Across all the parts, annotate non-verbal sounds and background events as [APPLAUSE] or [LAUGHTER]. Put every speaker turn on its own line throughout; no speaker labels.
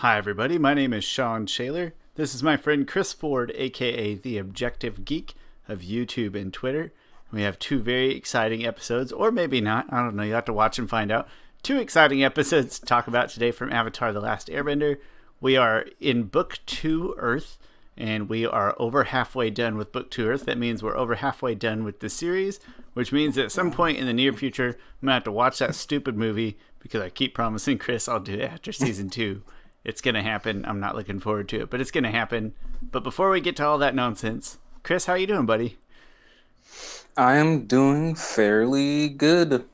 Hi, everybody. My name is Sean Shaler. This is my friend Chris Ford, aka The Objective Geek of YouTube and Twitter. We have two very exciting episodes, or maybe not. I don't know. You have to watch and find out. Two exciting [LAUGHS] episodes to talk about today from Avatar The Last Airbender. We are in Book 2 Earth, and we are over halfway done with Book 2 Earth. That means we're over halfway done with the series, which means at some point in the near future, I'm going to have to watch that stupid movie because I keep promising Chris I'll do it after season 2. It's going to happen. I'm not looking forward to it, but it's going to happen. But before we get to all that nonsense, Chris, how are you doing, buddy?
I am doing fairly good.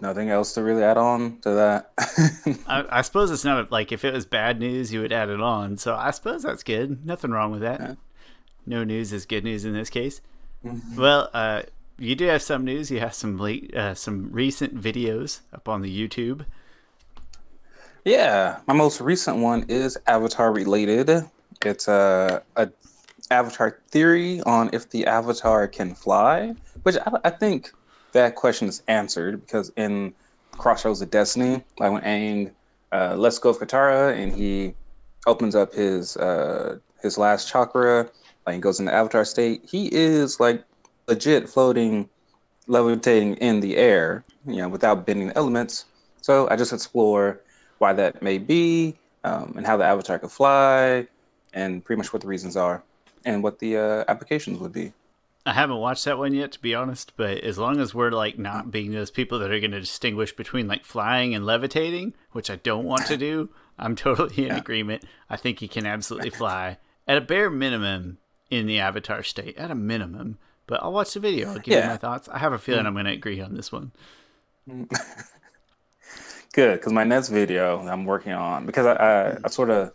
Nothing else to really add on to that. [LAUGHS]
I, I, suppose it's not like if it was bad news, you would add it on. So I suppose that's good. Nothing wrong with that. Yeah. No news is good news in this case. Mm-hmm. Well, uh, you do have some news. You have some late, uh, some recent videos up on the YouTube.
Yeah, my most recent one is Avatar related. It's a, a Avatar theory on if the Avatar can fly, which I, I think that question is answered because in Crossroads of Destiny, like when Aang uh, lets go of Katara and he opens up his uh, his last chakra, like he goes into Avatar state, he is like legit floating, levitating in the air, you know, without bending the elements. So I just explore why that may be, um, and how the avatar could fly, and pretty much what the reasons are, and what the uh, applications would be.
I haven't watched that one yet, to be honest. But as long as we're like not being those people that are going to distinguish between like flying and levitating, which I don't want to do, [LAUGHS] I'm totally in yeah. agreement. I think he can absolutely [LAUGHS] fly at a bare minimum in the Avatar state, at a minimum. But I'll watch the video. I'll give yeah. you my thoughts. I have a feeling mm. I'm going to agree on this one. [LAUGHS]
Good, because my next video I'm working on because I I, I sort of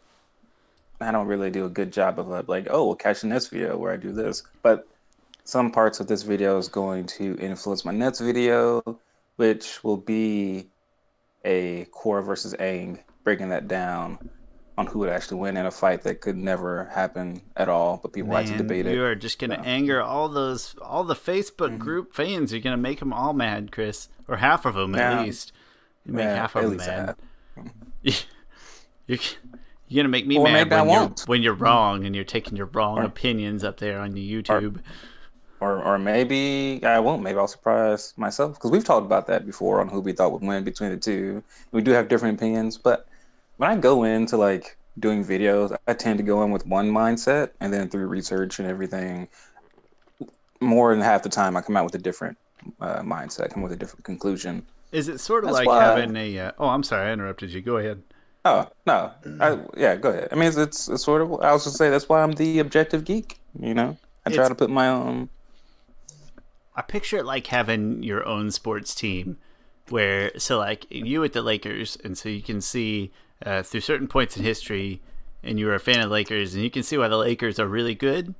I don't really do a good job of like oh we'll catch the next video where I do this, but some parts of this video is going to influence my next video, which will be a Korra versus Aang, breaking that down on who would actually win in a fight that could never happen at all, but people Man, like to debate it.
You are just gonna so. anger all those all the Facebook mm-hmm. group fans. You're gonna make them all mad, Chris, or half of them at least. You make yeah, half of them mad. [LAUGHS] you're, you're gonna make me mad when you're, when you're wrong and you're taking your wrong or, opinions up there on the YouTube.
Or, or, or maybe I won't. Maybe I'll surprise myself because we've talked about that before on who we thought would win between the two. We do have different opinions, but when I go into like doing videos, I tend to go in with one mindset, and then through research and everything, more than half the time I come out with a different uh, mindset, come with a different conclusion.
Is it sort of That's like having a? Uh, oh, I'm sorry, I interrupted you. Go ahead.
Oh no, I, yeah, go ahead. I mean, it's, it's, it's sort of. I was just say that's why I'm the objective geek. You know, I try to put my own.
I picture it like having your own sports team, where so like you at the Lakers, and so you can see uh, through certain points in history, and you're a fan of Lakers, and you can see why the Lakers are really good.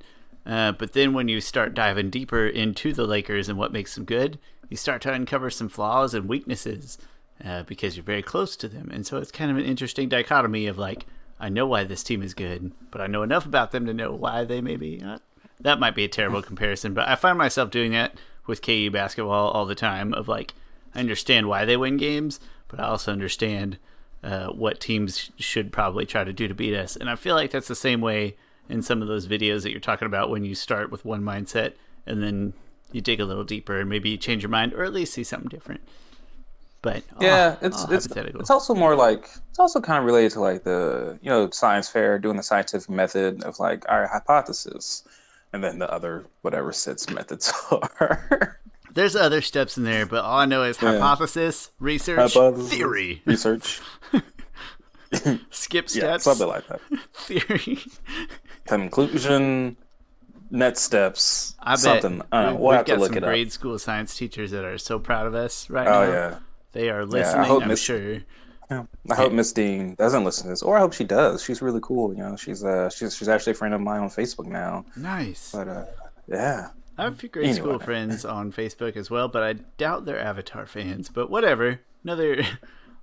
Uh, but then when you start diving deeper into the Lakers and what makes them good, you start to uncover some flaws and weaknesses uh, because you're very close to them. And so it's kind of an interesting dichotomy of like, I know why this team is good, but I know enough about them to know why they may be not. That might be a terrible [LAUGHS] comparison, but I find myself doing that with KU basketball all the time. Of like, I understand why they win games, but I also understand uh, what teams should probably try to do to beat us. And I feel like that's the same way in some of those videos that you're talking about when you start with one mindset and then you dig a little deeper and maybe you change your mind or at least see something different. But oh,
yeah, oh, it's it's it's also more like it's also kind of related to like the you know science fair doing the scientific method of like our hypothesis, and then the other whatever sits methods [LAUGHS] are.
There's other steps in there, but all I know is yeah. hypothesis, research, hypothesis, theory, [LAUGHS]
research.
Skip [LAUGHS] steps,
yeah, something like that.
Theory,
conclusion, next steps.
I
something.
bet uh, we'll have to look some grade up. school science teachers that are so proud of us right
oh,
now.
yeah,
they are listening. Yeah, I am Miss, sure.
Yeah, I hope Miss Dean doesn't listen to this, or I hope she does. She's really cool. You know, she's uh, she's she's actually a friend of mine on Facebook now.
Nice.
But uh, yeah.
I have a few grade anyway. school friends on Facebook as well, but I doubt they're Avatar fans. But whatever. Another,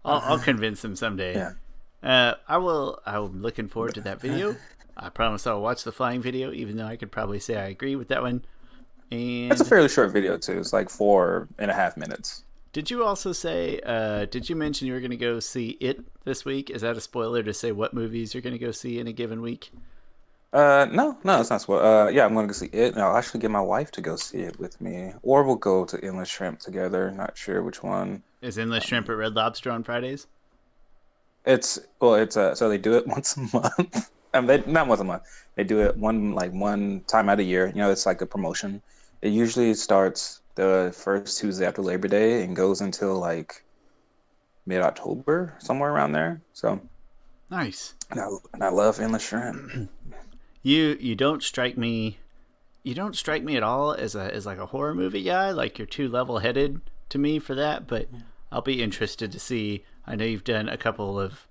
I'll, I'll [LAUGHS] convince them someday. Yeah. Uh, I will. I'm looking forward to that video. [LAUGHS] I promise I'll watch the flying video, even though I could probably say I agree with that one. And
it's a fairly short video too. It's like four and a half minutes.
Did you also say? Uh, did you mention you were going to go see it this week? Is that a spoiler to say what movies you're going to go see in a given week?
Uh, no, no, it's not spoiler. Uh, yeah, I'm going to go see it. And I'll actually get my wife to go see it with me, or we'll go to Endless Shrimp together. Not sure which one.
Is Endless Shrimp at Red Lobster on Fridays?
It's well, it's uh, so they do it [LAUGHS] once a month. Mean, they, not once a month. They do it one like one time out of year. You know, it's like a promotion. It usually starts the first Tuesday after Labor Day and goes until like mid October, somewhere around there. So
nice.
And I, and I love Endless Shrimp. [CLEARS THROAT]
you you don't strike me you don't strike me at all as a as like a horror movie guy. Like you're too level headed to me for that, but I'll be interested to see. I know you've done a couple of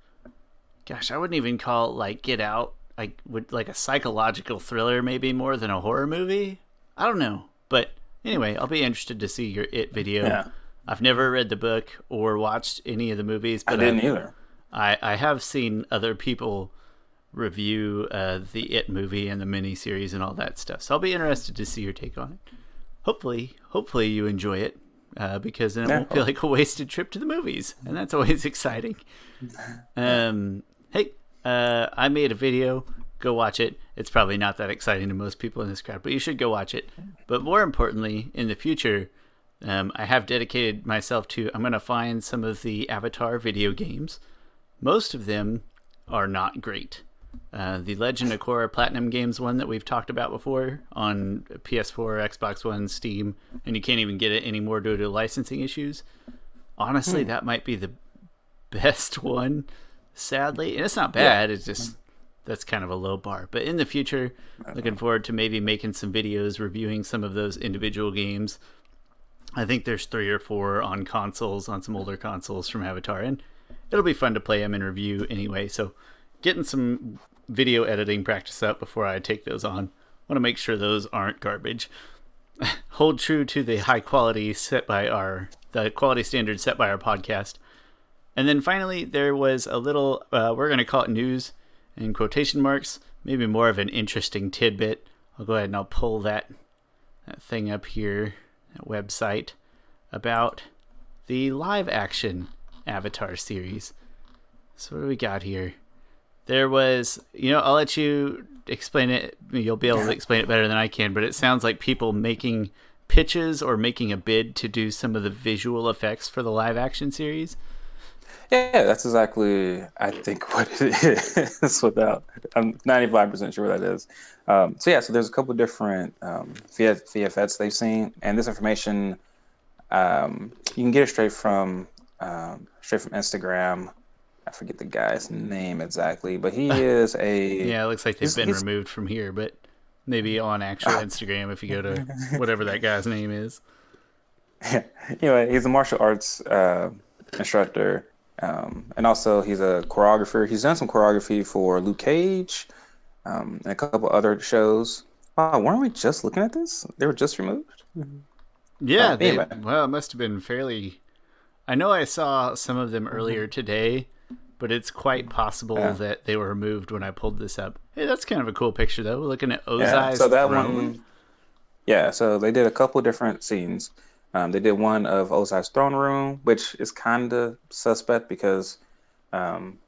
gosh, I wouldn't even call like Get Out like would like a psychological thriller maybe more than a horror movie. I don't know. But anyway, I'll be interested to see your it video.
Yeah.
I've never read the book or watched any of the movies, But I
didn't
I've-
either.
I, I have seen other people review uh, the It movie and the miniseries and all that stuff. So I'll be interested to see your take on it. Hopefully, hopefully you enjoy it uh, because then it
Yeah.
won't feel like a wasted trip to the movies, and that's always [LAUGHS] exciting. [LAUGHS] Um, hey, uh, I made a video. Go watch it. It's probably not that exciting to most people in this crowd, but you should go watch it. But more importantly, in the future, um, I have dedicated myself to. I'm going to find some of the Avatar video games. Most of them are not great. Uh, the Legend of Korra Platinum Games one that we've talked about before on PS4, Xbox One, Steam, and you can't even get it anymore due to licensing issues. Honestly, that might be the best [LAUGHS] one, sadly. And it's not bad, it's just that's kind of a low bar. But in the future, uh-huh. looking forward to maybe making some videos reviewing some of those individual games. I think there's three or four on consoles, on some older consoles from Avatar, and it'll be fun to play them and review anyway. So, getting some video editing practice up before I take those on. Want to make sure those aren't garbage. [LAUGHS] Hold true to the high quality set by our the quality standards set by our podcast. And then finally, there was a little, uh, we're going to call it news in quotation marks, maybe more of an interesting tidbit. I'll go ahead and I'll pull that, that thing up here, that website, about the live action Avatar series. So, what do we got here? There was, you know, I'll let you explain it. You'll be able to explain it better than I can, but it sounds like people making pitches or making a bid to do some of the visual effects for the live action series.
Yeah, that's exactly I think [LAUGHS] what it is. Without, I'm 95 percent sure what that is. Um, so yeah, so there's a couple different um, VF, VFX they've seen, and this information um, you can get it straight from um, straight from Instagram. I forget the guy's name exactly, but he [LAUGHS] is a
Yeah, it looks like they've
He's-
been
he's-
removed from here, but maybe on actual [LAUGHS] Instagram if you go to whatever that guy's name is. Yeah.
anyway, he's a martial arts uh, instructor, um, and also he's a choreographer. He's done some choreography for Luke Cage um, and a couple other shows. Wow, weren't we just looking at this? They were just removed.
Yeah,
Oh,
they,
anyway.
well, it must have been fairly. I know I saw some of them earlier today, but it's quite possible
Yeah.
that they were removed when I pulled this up. Hey, that's kind of a cool picture though. Looking at Ozai's
Yeah, so that
throne.
one. Yeah, so they did a couple different scenes. Um, they did one of Ozai's throne room, which is kind of suspect because, um,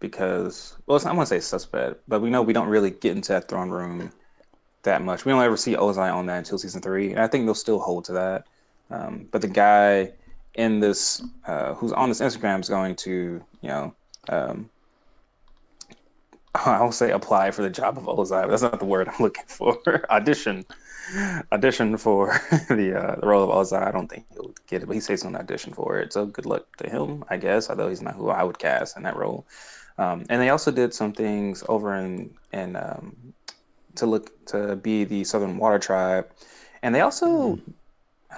because well, I won't gonna say suspect, but we know we don't really get into that throne room that much. We don't ever see Ozai on that until season three, and I think they'll still hold to that. Um, but the guy in this, uh, who's on this Instagram, is going to, you know, um, [LAUGHS] I won't say apply for the job of Ozai. but That's not the word I'm looking for. [LAUGHS] audition, audition for [LAUGHS] the uh, the role of Ozai. I don't think he'll get it, but he says he's going to audition for it. So good luck to him, I guess. Although he's not who I would cast in that role. Um, and they also did some things over in in um, to look to be the Southern Water Tribe, and they also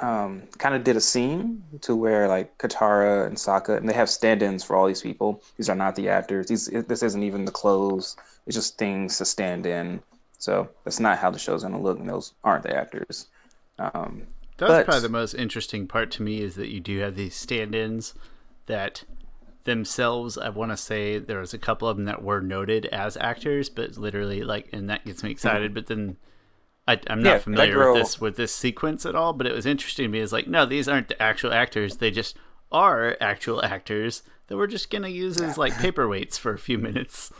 um, kind of did a scene to where like Katara and Sokka, and they have stand-ins for all these people. These are not the actors. These this isn't even the clothes. It's just things to stand in. So that's not how the show's gonna look, and those aren't the actors. Um,
That's
But-
probably the most interesting part to me is that you do have these stand-ins that themselves. I want to say there was a couple of them that were noted as actors, but literally like, and that gets me excited. But then I, am not familiar girl... with this with this sequence at all, but it was interesting to me. It's like, no, these aren't the actual actors; they just are actual actors that we're just gonna use as like paperweights for a few minutes.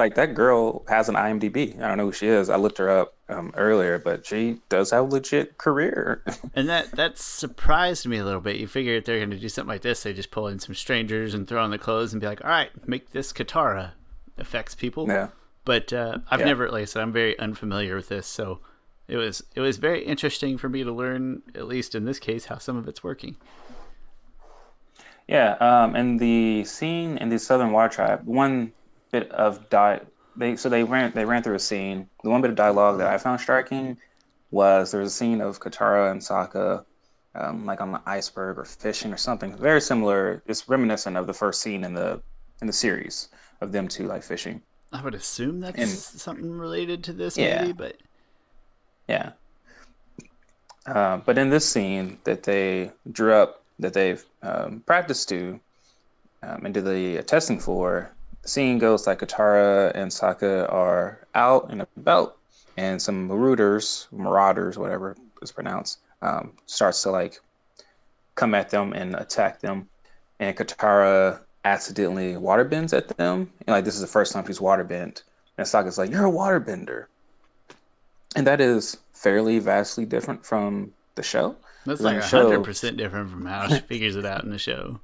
Like that girl has an IMDb. I don't know who she is. I looked her up um, earlier, but she does have a legit career. [LAUGHS]
and that that surprised me a little bit. You figure if they're gonna do something like this, they just pull in some strangers and throw on the clothes and be like, "All right, make this Katara." Affects people.
Yeah.
But uh, I've yeah. never, like I said, I'm very unfamiliar with this, so it was it was very interesting for me to learn, at least in this case, how some of it's working.
Yeah, um, and the scene in the Southern Water Tribe, one bit of di- they so they ran they ran through a scene. The one bit of dialogue that I found striking was there was a scene of Katara and Sokka, um, like on the iceberg or fishing or something very similar. It's reminiscent of the first scene in the in the series of them two like fishing.
I would assume that's and, something related to this, yeah. maybe, but
yeah. Uh, but in this scene that they drew up, that they've um, practiced to um, and did the testing for, scene goes like Katara and Sokka are out and about, and some marauders, marauders, whatever it's pronounced, um, starts to like come at them and attack them. And Katara accidentally waterbends at them. And like this is the first time she's waterbent. And Sokka's like, You're a waterbender. And that is fairly vastly different from the show.
That's like hundred percent different from how she figures it out in the show.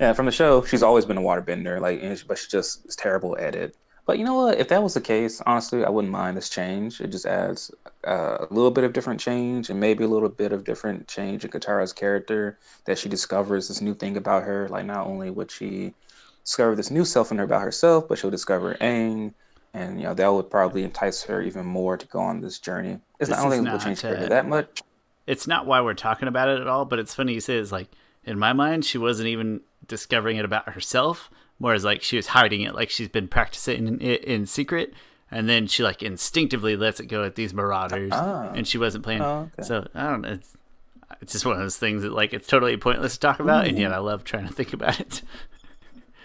Yeah, from the show, she's always been a waterbender, like, but she just is terrible at it. But you know what? If that was the case, honestly, I wouldn't mind this change. It just adds uh, a little bit of different change and maybe a little bit of different change in Katara's character that she discovers this new thing about her. Like, not only would she discover this new self in her about herself, but she'll discover Aang. And, you know, that would probably entice her even more to go on this journey. It's this not only will change her that much.
It's not why we're talking about it at all, but it's funny you say it's like, in my mind, she wasn't even discovering it about herself whereas like she was hiding it like she's been practicing it in, secret and then she like instinctively lets it go at these marauders oh. and she wasn't playing oh, okay. so i don't know it's, it's just one of those things that like it's totally pointless to talk about Ooh. and yet i love trying to think about it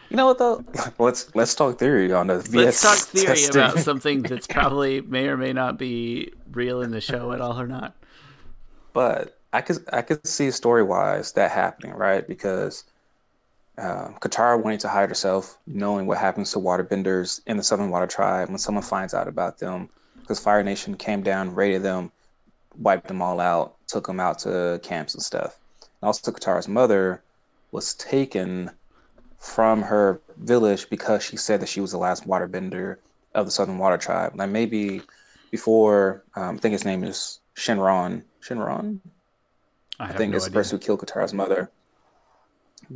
you know what though [LAUGHS] let's let's talk theory on the
let's talk theory testing. about something [LAUGHS] that's probably may or may not be real in the show at all or not
but i could i could see story wise that happening right because uh, Katara wanting to hide herself, knowing what happens to waterbenders in the Southern Water Tribe when someone finds out about them, because Fire Nation came down, raided them, wiped them all out, took them out to camps and stuff. And also, Katara's mother was taken from her village because she said that she was the last waterbender of the Southern Water Tribe. Like maybe before, um, I think his name is Shenron. Shenron? I, I think no it's idea. the person who killed Katara's mother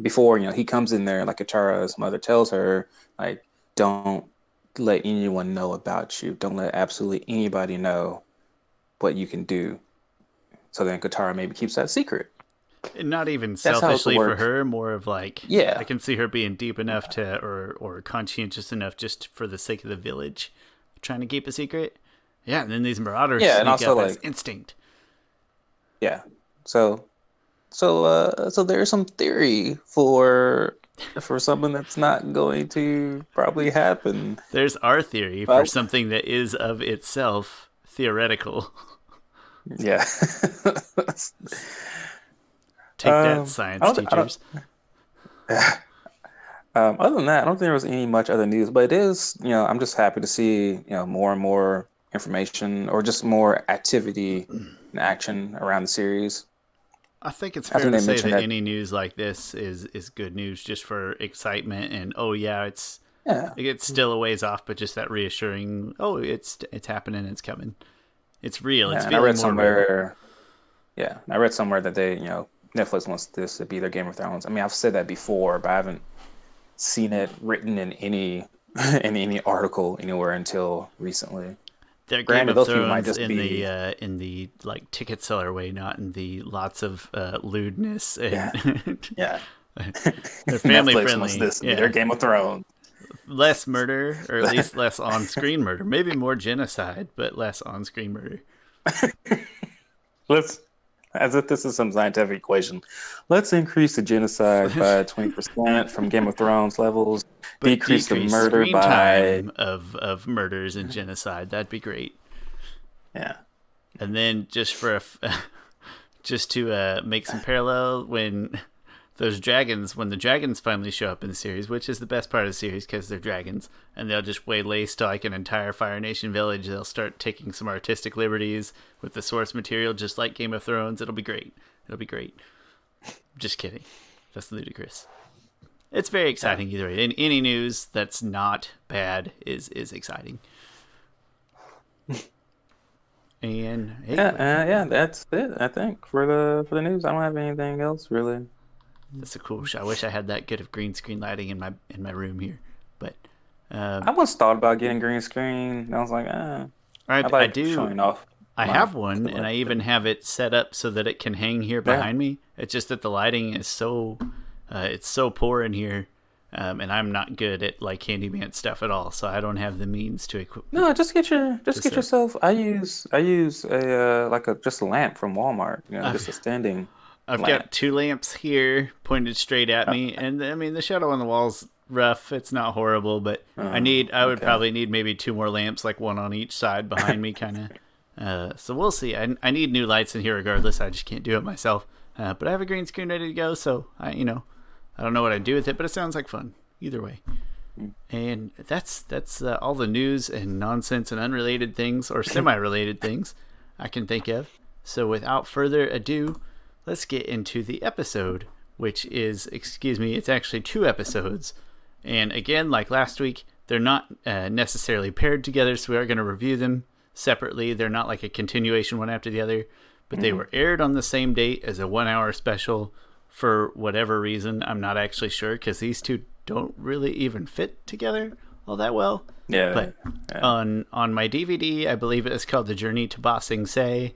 before you know he comes in there like Katara's mother tells her like don't let anyone know about you. Don't let absolutely anybody know what you can do. So then Katara maybe keeps that secret.
And not even That's selfishly for her more of like
yeah.
I can see her being deep enough to or or conscientious enough just for the sake of the village trying to keep a secret. Yeah and then these marauders yeah and also like instinct.
Yeah. So so, uh, so there's some theory for for something that's not going to probably happen.
There's our theory well, for something that is of itself theoretical.
Yeah. [LAUGHS]
Take um, that, science teachers. [SIGHS]
um, other than that, I don't think there was any much other news, but it is, you know, I'm just happy to see, you know, more and more information or just more activity and action around the series.
I think it's fair to say that, that, any news like this is is good news just for excitement and oh yeah, it's yeah. it's still a ways off, but just that reassuring oh it's it's happening, it's coming, it's real. Yeah, it's
I read somewhere, real. yeah, I read somewhere that they you know Netflix wants this to be their Game of Thrones. I mean, I've said that before, but I haven't seen it written in any [LAUGHS] in any article anywhere until recently.
They're Granted, Game of Thrones in be... the uh, in the like ticket seller way, not in the lots of uh, lewdness.
And, yeah, [LAUGHS]
yeah. [LAUGHS] they're family friendly.
This yeah. They're Game of Thrones.
Less murder, or at least [LAUGHS] less on-screen murder. Maybe more genocide, but less on-screen murder.
Let's, as if this is some scientific equation. Let's increase the genocide by twenty percent from Game of Thrones levels
but decrease, decrease the murder by of of murders and genocide. That'd be great.
Yeah.
And then just for a, f- [LAUGHS] just to uh, make some parallel, when those dragons, when the dragons finally show up in the series, which is the best part of the series because they're dragons, and they'll just waylay like an entire Fire Nation village. They'll start taking some artistic liberties with the source material, just like Game of Thrones. It'll be great. It'll be great. Just kidding. That's ludicrous. It's very exciting either way. In any news that's not bad is is exciting. [LAUGHS] and hey,
Yeah, uh, yeah, that's it. I think for the for the news, I don't have anything else really.
that's a cool shot. I wish I had that good of green screen lighting in my in my room here, but um,
I once thought about getting green screen. And I was like, ah,
I,
I like
I do.
showing off.
I have one, and I even have it set up so that it can hang here behind me. It's just that the lighting is so, uh, it's so poor in here, um, and I'm not good at like handyman stuff at all. So I don't have the means to equip.
No, just get your just,
Just
get
a-
yourself. I use I use a uh, like a just a lamp from Walmart. You know, just a standing.
I've
lamp.
got two lamps here pointed straight at me, and I mean the shadow on the walls rough. It's not horrible, but I need. I would
okay.
probably need maybe two more lamps, like one on each side behind me, kind of. [LAUGHS] Uh, so we'll see. I, I need new lights in here regardless. I just can't do it myself. Uh, but I have a green screen ready to go, so I you know I don't know what I'd do with it, but it sounds like fun either way. And that's that's uh, all the news and nonsense and unrelated things or [LAUGHS] semi-related things I can think of. So without further ado, let's get into the episode, which is excuse me, it's actually two episodes. And again, like last week, they're not uh, necessarily paired together, so we are going to review them separately. They're not like a continuation one after the other, but they were aired on the same date as a one-hour special for whatever reason. I'm not actually sure because these two don't really even fit together all that well.
Yeah,
But
yeah.
on on my DVD, I believe it is called The Journey to Ba Sing Se.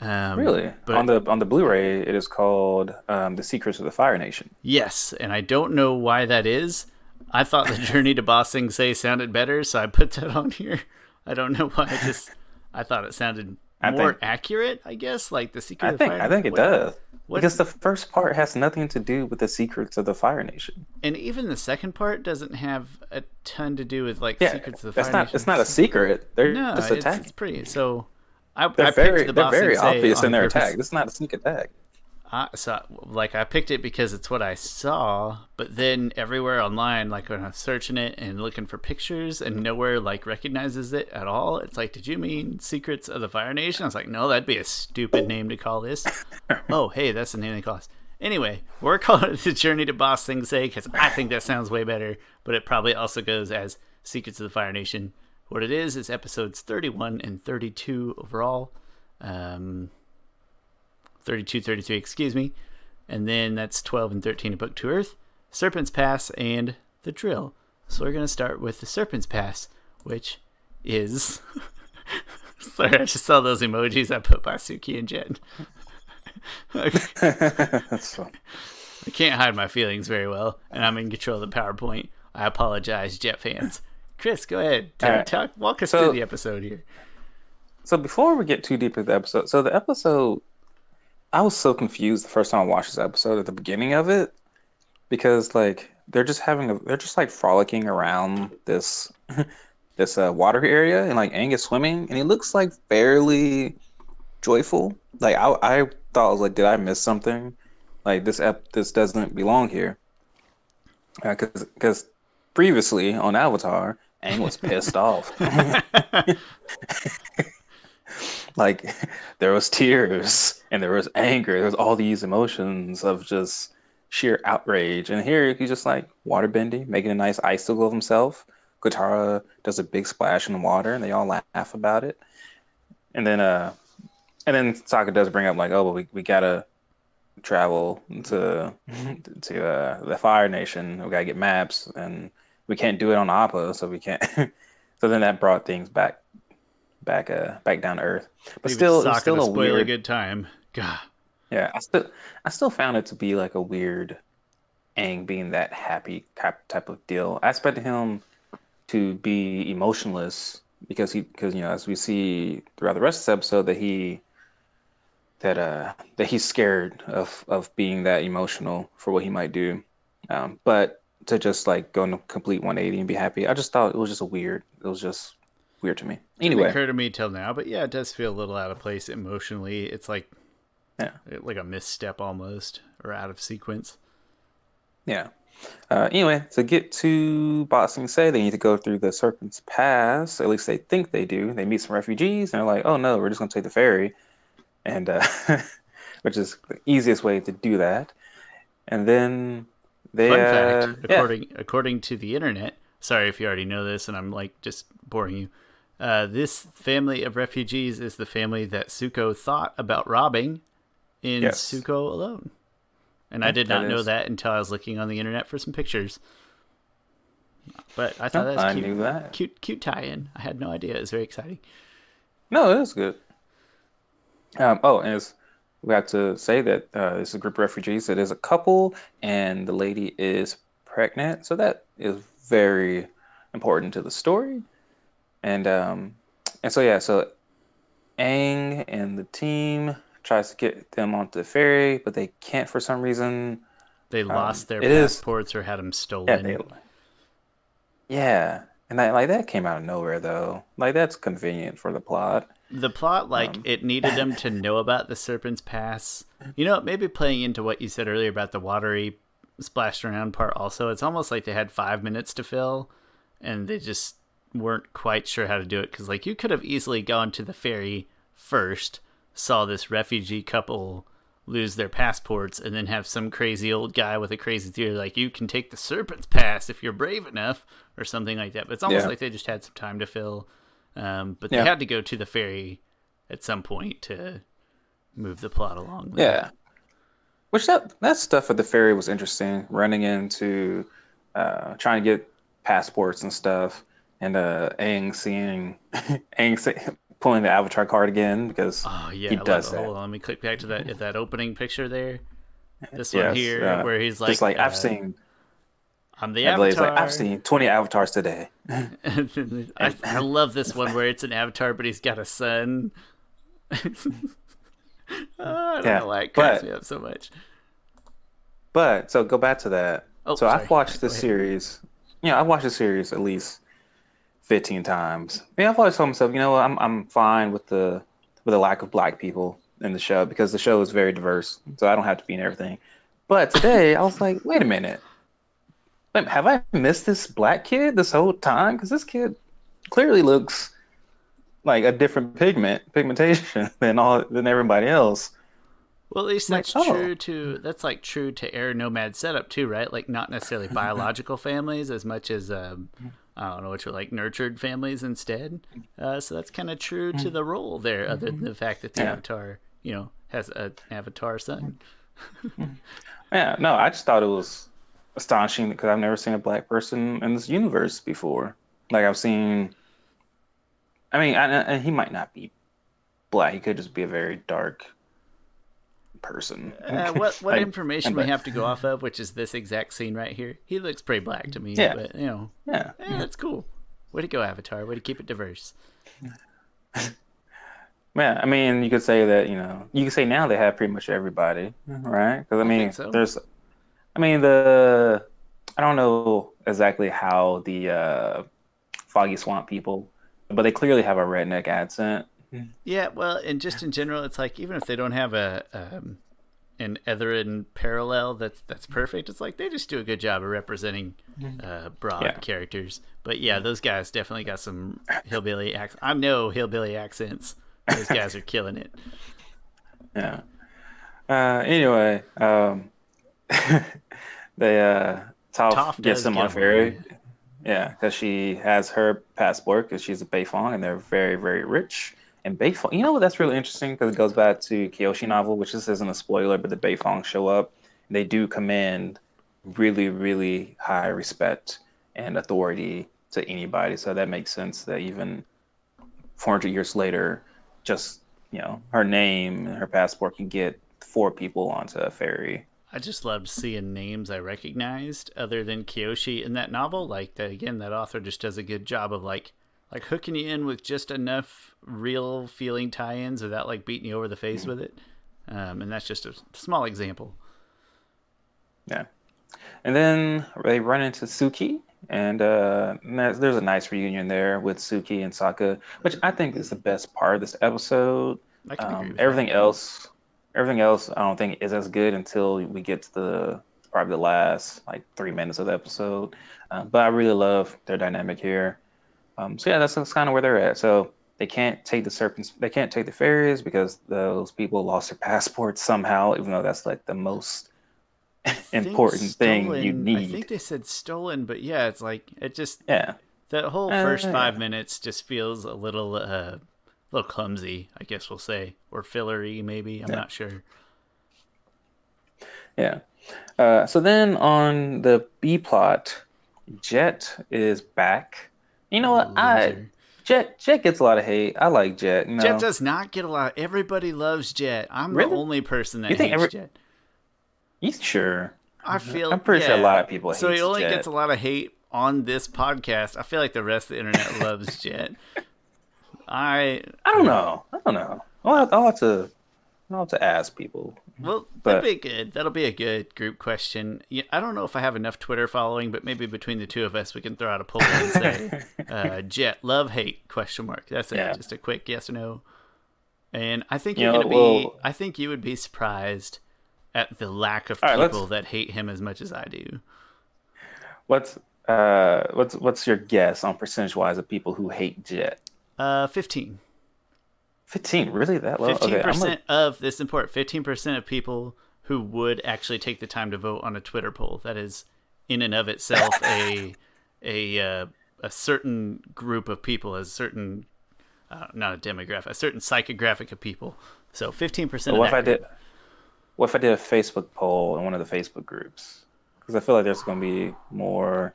Um,
really
but-
on the on the Blu-ray, it is called um, "The Secrets of the Fire Nation."
Yes, and I don't know why that is. I thought the Journey to Ba Sing Se sounded better, so I put that [LAUGHS] on here. I don't know why. I just I thought it sounded
I
more
think-
accurate. I guess like the secret.
I
of
think
Fire
I think it does
what-
because the first part has nothing to do with the secrets of the Fire Nation.
and even the second part doesn't have a ton to do with like
Yeah,
secrets of the Fire
not.
Nation.
It's not a secret. They're
No,
just
it's,
attacking.
it's pretty. So I,
They're
I
very,
the
they're very obvious in their
purpose.
attack. This is not a sneak attack.
I saw like I picked it because it's what I saw, but then everywhere online, like when I'm searching it and looking for pictures, and nowhere like recognizes it at all. It's like, did you mean Secrets of the Fire Nation? I was like, no, that'd be a stupid name to call this. [LAUGHS] oh, hey, that's the name they call us. Anyway, we're [LAUGHS] calling it the Journey to Ba Sing Se because I think that sounds way better, but it probably also goes as Secrets of the Fire Nation. What it is is episodes 31 and 32 overall. Um, 32, 33, excuse me. And then that's 12 and 13 to Book to Earth, Serpent's Pass, and The Drill. So we're going to start with the Serpent's Pass, which is. [LAUGHS] Sorry, I just saw those emojis I put by Suki and Jet.
That's fun.
I can't hide my feelings very well, and I'm in control of the PowerPoint. I apologize, Jet fans. Chris, go ahead. Tell,
right.
talk, walk us
So-
through the episode here.
So before we get too deep into the episode, so the episode, I was so confused the first time I watched this episode at the beginning of it, because like they're just having a, they're just like frolicking around this, [LAUGHS] this uh, water area, and like Aang is swimming, and he looks like fairly joyful. Like I, I thought I was like, did I miss something? Like this ep, this doesn't belong here, because because previously on Avatar, Aang was pissed [LAUGHS] off. [LAUGHS] like [LAUGHS] there was tears and there was anger. There was all these emotions of just sheer outrage. And here he's just like water bending making a nice icicle of himself. Katara does a big splash in the water and they all laugh about it. And then uh and then Sokka does bring up like oh well we, we gotta travel to [LAUGHS] to uh, the Fire Nation. We gotta get maps and we can't do it on Appa so we can't [LAUGHS] so then that brought things back back uh back down to earth but
it
still it's still a
spoil a
weird
good time. God.
yeah i still i still found it to be like a weird Aang being that happy type type of deal i expected him to be emotionless because he because you know as we see throughout the rest of this episode that he that uh that he's scared of of being that emotional for what he might do um but to just like go in a complete 180 and be happy i just thought it was just a weird it was just weird to me.
Didn't
Anyway,
occur to me till now, but yeah, it does feel a little out of place emotionally. It's like
yeah,
like a misstep almost, or out of sequence.
yeah. Uh, anyway, to get to Ba Sing Se, they need to go through the Serpent's Pass. At least they think they do. They meet some refugees, and they're like, "Oh no, we're just going to take the ferry," and uh, [LAUGHS] which is the easiest way to do that. And then they,
Fun
uh,
fact,
yeah.
according according to the internet, sorry if you already know this, and I'm like just boring you. Uh, this family of refugees is the family that Zuko thought about robbing in
Yes.
Zuko alone. And I did
that
not know
is-
that until I was looking on the internet for some pictures. But I thought that was
I
cute.
knew that.
Cute, cute tie-in. I had no idea. It was very exciting.
No, it is good. Um, oh, and it's, we have to say that uh, it's a group of refugees. It is a couple, and the lady is pregnant, so that is very important to the story. And um, and so yeah, so Aang and the team tries to get them onto the ferry, but they can't for some reason.
They lost their
Um, it is-
passports or had them
Yeah,
stolen.
they, yeah, and that like that came out of nowhere though. Like that's convenient for the plot.
The plot, like
Um,
it needed them to [LAUGHS] know about the Serpent's Pass. You know, maybe playing into what you said earlier about the watery splashed around part. Also, it's almost like they had five minutes to fill, and they just weren't quite sure how to do it. Because like you could have easily gone to the ferry first, saw this refugee couple lose their passports, and then have some crazy old guy with a crazy theory like you can take the Serpent's Pass if you're brave enough, or something like that. But it's almost
Yeah.
like they just had some time to fill. Um, but they
Yeah.
had to go to the ferry at some point to move the plot along.
Yeah. Which that that stuff at the ferry was interesting. Running into, uh, trying to get passports and stuff, and uh, Aang seeing [LAUGHS] Aang see, pulling the Avatar card again because
Oh yeah,
he does that.
Hold on, let me click back to that that opening picture there. This one here,
uh,
where he's like,
just like
uh,
I've seen,
I'm the avatar.
like I've seen twenty avatars today. [LAUGHS]
I, I love this one where it's an avatar, but he's got a son. Oh, [LAUGHS] I don't
Yeah,
know why it cracks
but-
me up so much.
But so go back to that.
Oh,
so
sorry.
I've watched the series. You know, I've watched the series at least fifteen times. I mean, I've always told myself, you know, I'm I'm fine with the with the lack of black people in the show because the show is very diverse, so I don't have to be in everything. But today, I was like, wait a minute, wait, have I missed this black kid this whole time? Because this kid clearly looks like a different pigment pigmentation [LAUGHS] than all than everybody else.
Well, at least
Like,
that's
oh.
true to that's like true to air nomad setup too, right? Like not necessarily biological [LAUGHS] families as much as um, I don't know, which are like nurtured families instead. Uh, so that's kind of true to the mm-hmm. role there, other than mm-hmm. the fact that the
Yeah.
avatar, you know, has an avatar son. Mm-hmm.
Yeah, no, I just thought it was astonishing because I've never seen a black person in this universe before. Like I've seen, I mean, and he might not be black; he could just be a very dark person.
Uh, what [LAUGHS] what information we have to go off of, which is this exact scene right here. He looks pretty black to me,
Yeah.
but you know,
Yeah,
eh, that's cool. Way to go, Avatar. Way to keep it diverse. [LAUGHS]
yeah. I mean, you could say that you know, you could say now they have pretty much everybody, right? Because I mean,
so.
there's, I mean, the, I don't know exactly how the uh, Foggy Swamp people, but they clearly have a redneck accent.
Yeah, well, and just in general, it's like even if they don't have a um, an Etherin parallel that's that's perfect, it's like they just do a good job of representing uh, broad
Yeah.
characters. But yeah, those guys definitely got some hillbilly accents. I know hillbilly accents. Those guys are killing it. [LAUGHS]
Yeah. Uh, anyway, um, [LAUGHS] they uh, Toph,
Toph
gets them on
get
ferry. Yeah, because she has her passport because she's a Beifong and they're very very rich. And Beifong, you know what? That's really interesting because it goes back to Kyoshi novel, which this isn't a spoiler, but the Beifong show up. They do command really really high respect and authority to anybody. So that makes sense that even 400 years later, just you know, her name and her passport can get four people onto a ferry.
I just loved seeing names I recognized other than Kyoshi in that novel. Like again, that author just does a good job of like like hooking you in with just enough real feeling tie-ins without like beating you over the face with it. Um, and that's just a small example.
Yeah. And then they run into Suki and, uh, there's, a nice reunion there with Suki and Sokka, which I think is the best part of this episode.
I can
Um, everything else, everything else, I don't think is as good until we get to the probably the last like three minutes of the episode. Um, but I really love their dynamic here. Um, so yeah, that's, that's kind of where they're at. So they can't take the serpents, they can't take the ferries because those people lost their passports somehow, even though that's like the most important thing you need.
I think they said stolen, but yeah, it's like it just
yeah.
that whole
Uh,
first five minutes just feels a little uh, little clumsy, I guess we'll say, or fillery maybe. I'm
Yeah.
not sure.
Yeah. Uh, so then on the B plot, Jet is back. You know what? I Jet Jet gets a lot of hate. I like Jet. You know?
Jet does not get a lot. Everybody loves Jet. I'm
Really?
the only person that
You think
hates
every-
Jet.
You sure?
I feel.
I'm pretty sure a lot of people hate
So
hate
he only
Jet.
gets a lot of hate on this podcast. I feel like the rest of the internet loves [LAUGHS] Jet. I
I don't know. I don't know. I'll I'll have to. I'll have to ask people.
Well,
But-
that'd be good. That'll be a good group question. I don't know if I have enough Twitter following, but maybe between the two of us, we can throw out a poll and say, [LAUGHS] uh, "Jet love hate?" Question mark. That's it.
Yeah.
Just a quick yes or no. And I think
You
you're
know,
gonna be.
well-
I think you would be surprised at the lack of
All right,
people that hate him as much as I do.
What's uh what's what's your guess on percentage wise of people who hate Jet?
Uh, fifteen.
Fifteen, really that low?
Fifteen
Okay,
percent of this important. Fifteen percent of people who would actually take the time to vote on a Twitter poll. That is, in and of itself, a [LAUGHS] a uh, a certain group of people, a certain uh, not a demographic, a certain psychographic of people. So fifteen percent.
What if I did? What if I did a Facebook poll in one of the Facebook groups? Because I feel like there's going to be more.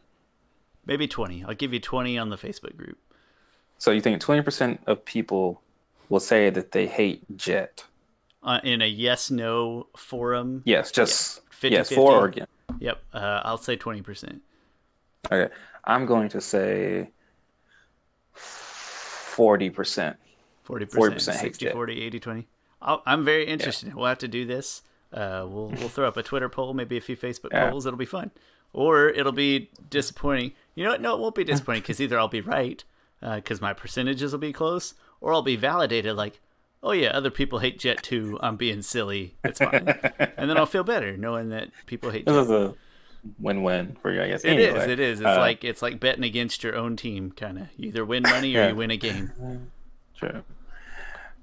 Maybe twenty. I'll give you twenty on the Facebook group.
So you think 20% of people will say that they hate Jet?
Uh, in a yes/no forum.
Yes, just
Yeah,
yes,
50-50.
for or against.
Yep. Uh, I'll say twenty percent.
Okay, I'm going to say 40%.
40%,
40% hate
60,
Jet.
40, 80, 20. I'll, I'm very interested. We'll have to do this. Uh, we'll [LAUGHS] we'll throw up a Twitter poll, maybe a few Facebook
Yeah.
polls. It'll be fun, or it'll be disappointing. You know what? No, it won't be disappointing because either I'll be right because my percentages will be close, or I'll be validated. Like, oh yeah, other people hate Jet too. I'm being silly. It's fine, and then I'll feel better knowing that people hate
This
Jet.
is a win-win for you, I guess.
It is.
Anyway,
It is. It's
uh,
like it's like betting against your own team. Kind of. You either win money or
Yeah.
you win a game. [LAUGHS]
True.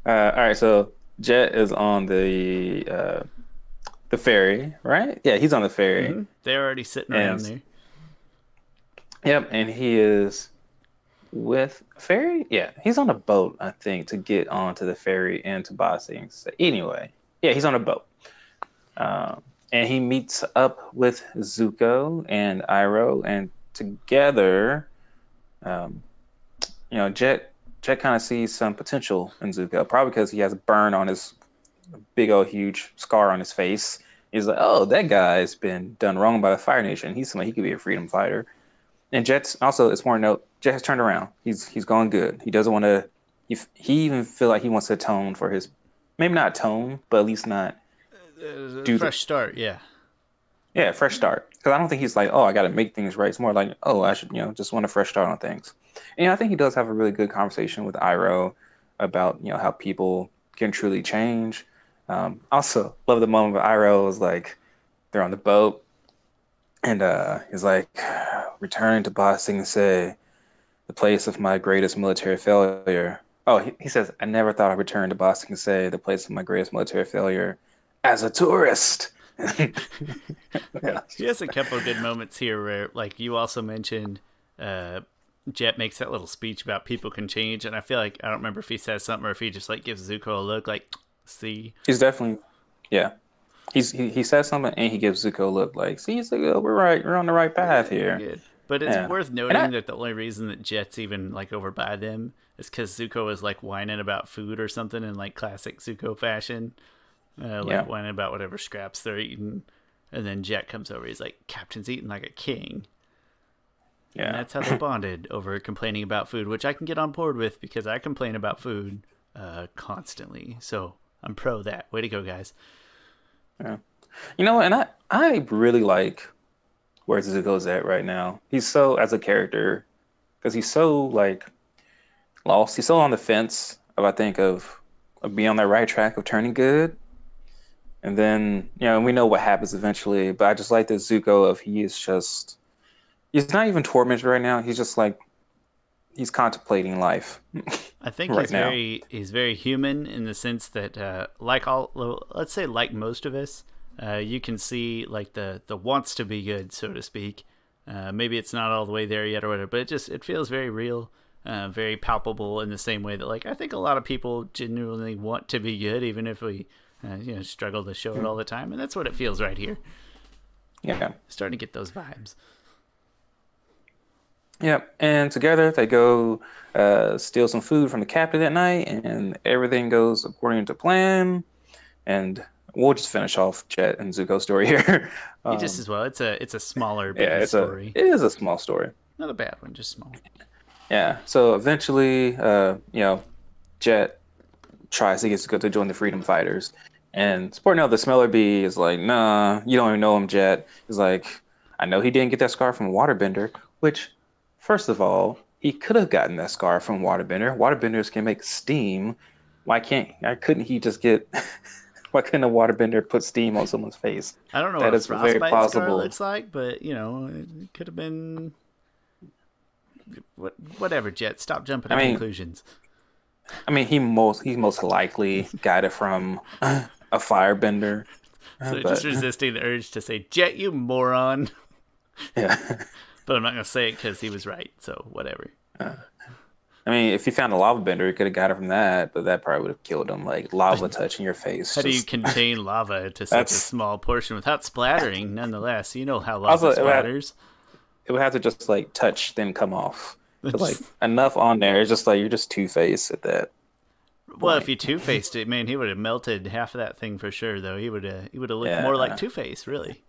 Uh, all right, so Jet is on the uh, the ferry, right? Yeah, he's on the ferry.
Mhm. They're already sitting around
And-
there.
Yep, and he is with ferry. Yeah, he's on a boat, I think, to get onto the ferry into Ba Sing Se. Anyway, yeah, he's on a boat, um, and he meets up with Zuko and Iroh, and together, um, you know, Jet Jet kind of sees some potential in Zuko, probably because he has a burn on his big old huge scar on his face. He's like, oh, that guy's been done wrong by the Fire Nation. He's somebody he could be a freedom fighter. And Jet's also, it's more note, Jet has turned around. He's he's going good. He doesn't want to. He, he even feel like he wants to atone for his, maybe not atone, but at least not.
Uh,
Do the-
fresh start, yeah.
Yeah, fresh start. Because I don't think he's like, oh, I got to make things right. It's more like, oh, I should, you know, just want a fresh start on things. And I think he does have a really good conversation with Iroh about, you know, how people can truly change. Um, also, love the moment where Iroh was like, they're on the boat, and uh, he's like, return to Ba Sing Se, the place of my greatest military failure. Oh, he, he says, I never thought I'd return to Boston to say the place of my greatest military failure, as a tourist. [LAUGHS] yeah.
He has a couple of good moments here where, like, you also mentioned, uh, Jet makes that little speech about people can change, and I feel like I don't remember if he says something or if he just like gives Zuko a look, like, see,
He's definitely, yeah. He's he, he says something and he gives Zuko a look like, see, Zuko, we're right, we're on the right path here.
good. But it's
Yeah.
worth noting
I-
that the only reason that Jet's even like over by them is because Zuko is like whining about food or something in like classic Zuko fashion, uh, like
Yeah.
whining about whatever scraps they're eating, and then Jet comes over. He's like, "Captain's eating like a king."
Yeah, And
that's how they [LAUGHS] bonded over complaining about food, which I can get on board with because I complain about food uh, constantly. So I'm pro that. Way to go, guys.
Yeah, you know, and I I really like where Zuko's at right now. He's so as a character because he's so like lost. He's so on the fence of I think of, of being on the right track of turning good. And then, you know, we know what happens eventually, but I just like the Zuko of he is just he's not even tormented right now. He's just like he's contemplating life. [LAUGHS]
I think
right
he's
now.
very he's very human in the sense that uh, like all let's say like most of us, uh, you can see like the the wants to be good, so to speak. Uh, maybe it's not all the way there yet or whatever, but it just it feels very real, uh, very palpable in the same way that like I think a lot of people genuinely want to be good, even if we uh, you know struggle to show it all the time, and that's what it feels right here.
Yeah.
Starting to get those vibes.
Yep. And together they go uh, steal some food from the captain that night, and everything goes according to plan. And we'll just finish off Jet and Zuko's story here. [LAUGHS]
It just as well. It's a it's a smaller
Um, yeah, it's
story,
a it is a small story.
not a bad one, just small.
Yeah. So eventually, uh, you know, Jet tries to get Zuko to join the Freedom Fighters, and supporting now the Smellerbee is like, "Nah, you don't even know him, Jet." He's like, "I know he didn't get that scar from Waterbender, which, first of all, he could have gotten that scar from Waterbender. Waterbenders can make steam. Why can't? Why couldn't he just get?" [LAUGHS] Why couldn't a waterbender put steam on someone's face?
I don't know
That
what
very
frostbite scar
plausible.
looks like, but you know, it could have been. What, whatever, Jet. Stop jumping
I mean,
conclusions.
I mean, he most he most likely got it from [LAUGHS] a firebender.
So uh,
but-
just resisting the urge to say, "Jet, you moron,"
Yeah. [LAUGHS]
but I'm not gonna say it because he was right. So whatever.
Uh, I mean, if he found a lava bender, he could have got it from that, but that probably would have killed him. Like lava [LAUGHS] touching your face.
How do you contain lava to such a small portion without splattering? Nonetheless, you know how lava
Also, it would have-
splatters.
It would have to just like touch, then come off. [LAUGHS] like enough on there. It's just like you're just two faced at that.
Well, if you two faced it, man, he would have melted half of that thing for sure. Though he would have, he would have looked
Yeah.
more like Two Face, really.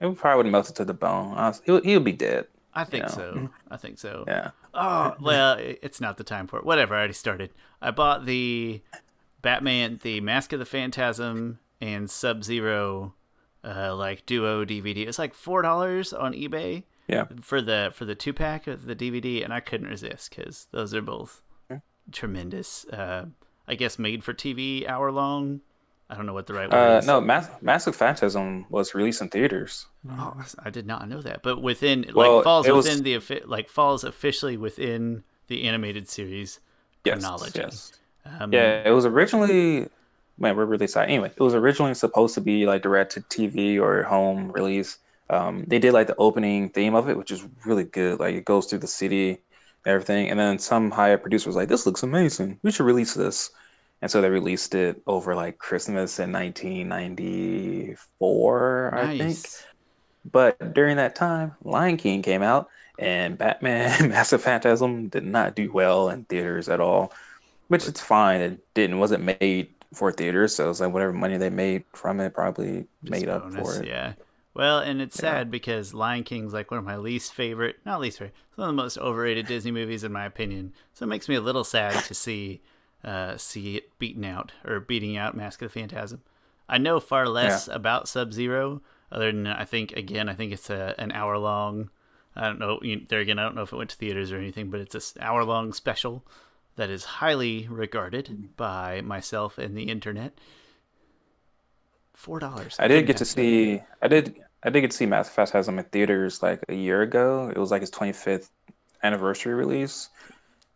It would probably would have melted to the bone. Honestly, he would, he'll be dead.
I think
know.
so. I think so.
Yeah.
Oh well, it's not the time for it. Whatever. I already started. I bought the Batman, the Mask of the Phantasm, and Sub Zero, uh, like duo DVD. It's like four dollars on eBay
Yeah.
for the for the two pack of the DVD, and I couldn't resist because those are both tremendous. Uh, I guess made for TV, hour long. I don't know what the right word
Uh,
is.
no, Mass- Mask of the Phantasm was released in theaters.
Oh, I did not know that. But within
Well,
like falls
it was-
within the like falls officially within the animated series
Yes.
chronology.
Yes.
Um,
Yeah, it was originally. Man, we're really sorry. Anyway, it was originally supposed to be like direct to TV or home release. Um, they did like the opening theme of it, which is really good. Like it goes through the city, and everything, and then some high up producer was like, "This looks amazing. We should release this." And so they released it over like Christmas in 1994, I think.
Nice.
But during that time, Lion King came out, and Batman [LAUGHS] Mask of the Phantasm did not do well in theaters at all. Which it's fine. It didn't wasn't made for theaters, so it's like whatever money they made from it probably
Just
made up for it.
Yeah. Well, and it's sad because Lion King's like one of my least favorite, not least favorite, one of the most overrated Disney movies in my opinion. So it makes me a little sad to see uh, see it beaten out or beating out Mask of the Phantasm. I know far less about Sub Zero, other than I think again I think it's a, an hour long. I don't know. You, there again, I don't know if it went to theaters or anything, but it's an hour long special that is highly regarded by myself and the internet. Four dollars.
I did get to see I did I did get to see Mask of the Phantasm in theaters like a year ago. It was like his 25th anniversary release,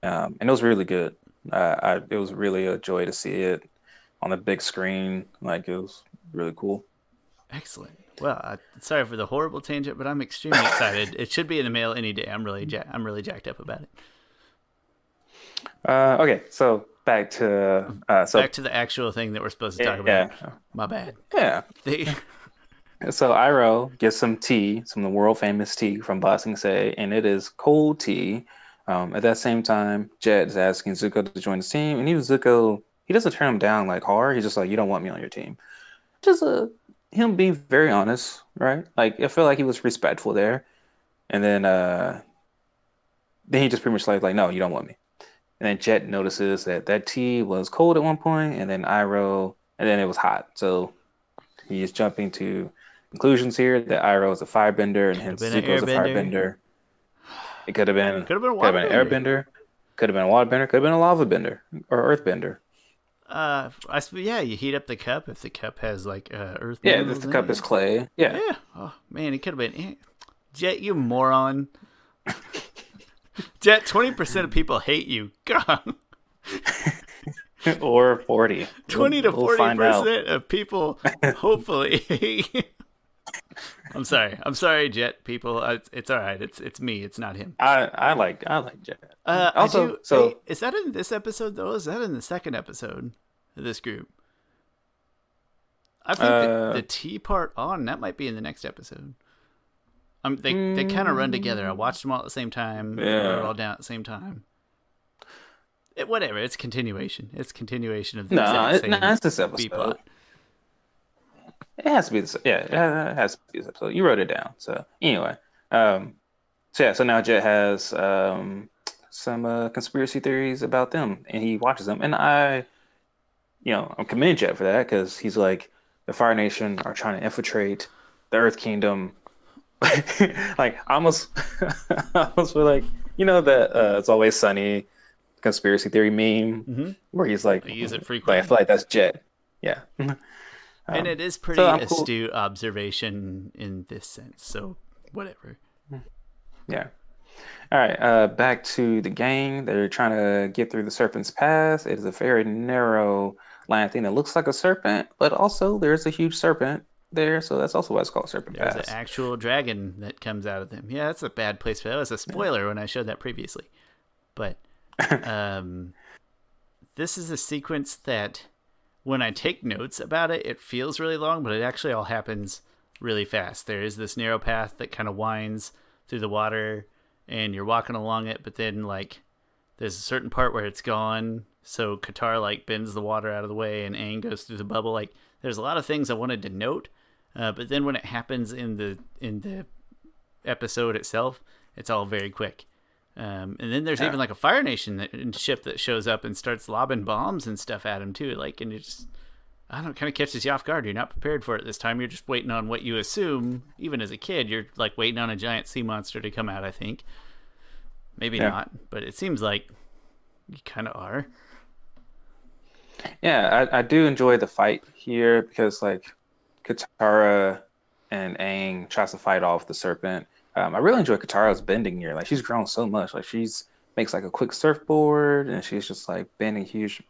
um, and it was really good. Uh, I, it was really a joy to see it on the big screen. Like it was really cool.
Excellent. Well, I, sorry for the horrible tangent, but I'm extremely [LAUGHS] excited. it should be in the mail any day. I'm really, ja- I'm really jacked up about it.
Uh, okay, so back to uh, so
Back to the actual thing that we're supposed to talk
yeah,
about. My bad.
yeah.
They, [LAUGHS]
So Iroh gets some tea, some of the world famous tea from Ba Sing Se, and it is cold tea. Um, at that same time, Jet is asking Zuko to join his team, and even Zuko, he doesn't turn him down like hard. He's just like, "You don't want me on your team." Just uh, him being very honest, right? Like I feel like he was respectful there, and then uh, then he just pretty much like, like, "No, you don't want me." And then Jet notices that that tea was cold at one point, and then Iroh, and then it was hot. So he is jumping to conclusions here that Iroh is a firebender and hence Zuko is a firebender. It could have been
Could have been
could have been an airbender, could have been a waterbender, could have been a lava bender or earthbender.
Uh, I sp- yeah, you heat up the cup if the cup has like uh, earth.
Yeah, if the cup
it.
is clay. Yeah.
Yeah. Oh man, it could have been eh. Jet. You moron. Jet. Twenty percent of people hate you. [LAUGHS] God. [LAUGHS]
or 40.
Twenty to
We'll- we'll
forty
find out.
percent of people hopefully. [LAUGHS] hate. [LAUGHS] I'm sorry. I'm sorry, Jet people. Uh, It's, it's all right. It's it's me. It's not him.
I, I like I like Jet.
Uh,
Also,
do,
so-
is that in this episode though? Is that in the second episode of this group? I think
Uh,
the, the T part on that might be in the next episode. Um, they they kind of run together. I watched them all at the same time.
Yeah.
They're all down at the same time. It, whatever. It's continuation. It's continuation of the exact
it,
same
no, it's this episode.
plot.
It has to be this. Yeah, it has to be this episode. You wrote it down. So anyway, um, so yeah, so now Jet has um some uh, conspiracy theories about them, and he watches them, and I, you know, I'm commending Jet for that because he's like, the Fire Nation are trying to infiltrate the Earth Kingdom. [LAUGHS] like I almost, [LAUGHS] I almost feel like you know that uh, it's always sunny conspiracy theory meme
Mhm.
where he's like,
I use it
like I feel like that's Jet. Yeah. [LAUGHS]
and
Um,
it is pretty
cool-
astute observation in this sense. So whatever.
Yeah. All right. Uh, back to the gang. They're trying to get through the Serpent's Pass. It is a very narrow line thing that looks like a serpent, but also there's a huge serpent there, so that's also why it's called Serpent
There's
Pass.
an actual dragon that comes out of them. Yeah, that's a bad place for that. was a spoiler when I showed that previously. But [LAUGHS] um, this is a sequence that, when I take notes about it, it feels really long, but it actually all happens really fast. There is this narrow path that kind of winds through the water, and you're walking along it, but then, like, there's a certain part where it's gone. So Katara, like, bends the water out of the way, and Aang goes through the bubble. Like, there's a lot of things I wanted to note. Uh, but then when it happens in the in the episode itself, it's all very quick. Um, and then there's
Yeah.
even like a Fire Nation that, ship that shows up and starts lobbing bombs and stuff at him too. Like, and it just I don't kind of catches you off guard. You're not prepared for it this time. You're just waiting on what you assume, even as a kid, you're like waiting on a giant sea monster to come out. I think maybe
Yeah.
not, but it seems like you kind of are.
Yeah, I, I do enjoy the fight here because like Katara and Aang tries to fight off the serpent. Um, I really enjoy Katara's bending here. Like she's grown so much. Like she's makes like a quick surfboard and she's just like bending huge,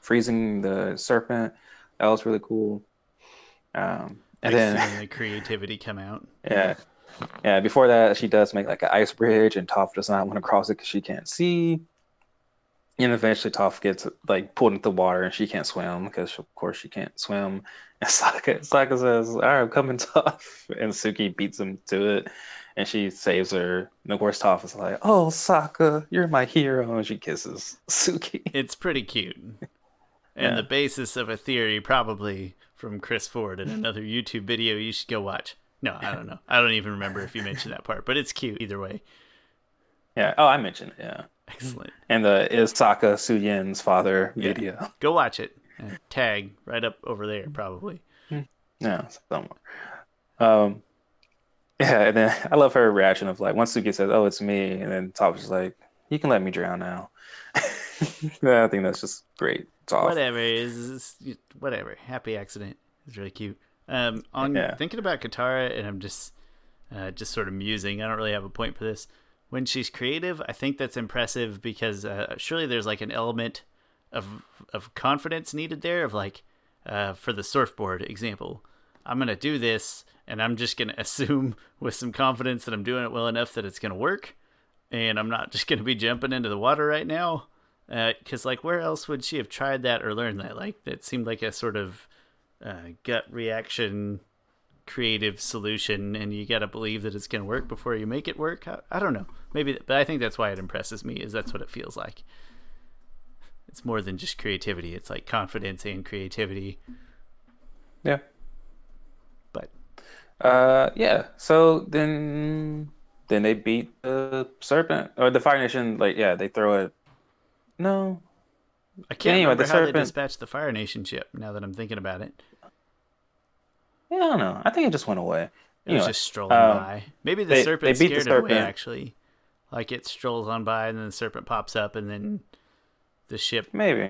freezing the serpent. That was really cool. Um, and
Like
then
the creativity come out. [LAUGHS]
yeah, yeah. Before that, she does make like an ice bridge, and Toph does not want to cross it because she can't see. And eventually, Toph gets like pulled into the water, and she can't swim because, of course, she can't swim. [LAUGHS] And Sokka, Sokka says, "All right, I'm coming, Toph," and Suki beats him to it, and she saves her. And of course, Toph is like, "Oh, Sokka, you're my hero," and she kisses Suki. [LAUGHS]
It's pretty cute. And
Yeah.
the basis of a theory, probably from Chris Ford in another YouTube video you should go watch. No, I don't know. I don't even remember if you mentioned that part, but it's cute either way.
Yeah. Oh, I mentioned it. Yeah.
Excellent.
And the is Sokka Suyin's father
Yeah.
video.
Go watch it. Tag right up over there, probably.
Yeah, somewhere. Um, yeah, and then I love her reaction of like once Suki says, "Oh, it's me," and then Toph is like, "You can let me drown now." [LAUGHS] yeah, I think that's just great. Off.
Whatever is whatever. Happy accident. It's really cute. Um, on
Yeah.
thinking about Katara, and I'm just uh, just sort of musing. I don't really have a point for this. When she's creative, I think that's impressive because uh, surely there's like an element of of confidence needed there. Of like, uh, for the surfboard example, I'm gonna do this, and I'm just gonna [LAUGHS] assume with some confidence that I'm doing it well enough that it's gonna work, and I'm not [LAUGHS] just gonna be jumping into the water right now. Because like, where else would she have tried that or learned that? Like, that seemed like a sort of uh, gut reaction creative solution and you got to believe that it's going to work before you make it work I, I don't know maybe but i think that's why it impresses me is that's what it feels like it's more than just creativity it's like confidence and creativity
Yeah. Uh, yeah. So then, then they beat the serpent or the Fire Nation. Like, yeah, they throw it. No,
i can't
Anyway,
remember
the
how they
serpent-
dispatched the fire nation ship now that i'm thinking about it
Yeah, I don't know. I think it just went away.
It was just strolling
um,
by. Maybe the
they-
serpent
they beat the
scared it away.
serpent.
Actually, like it strolls on by, and then the serpent pops up, and then the ship
maybe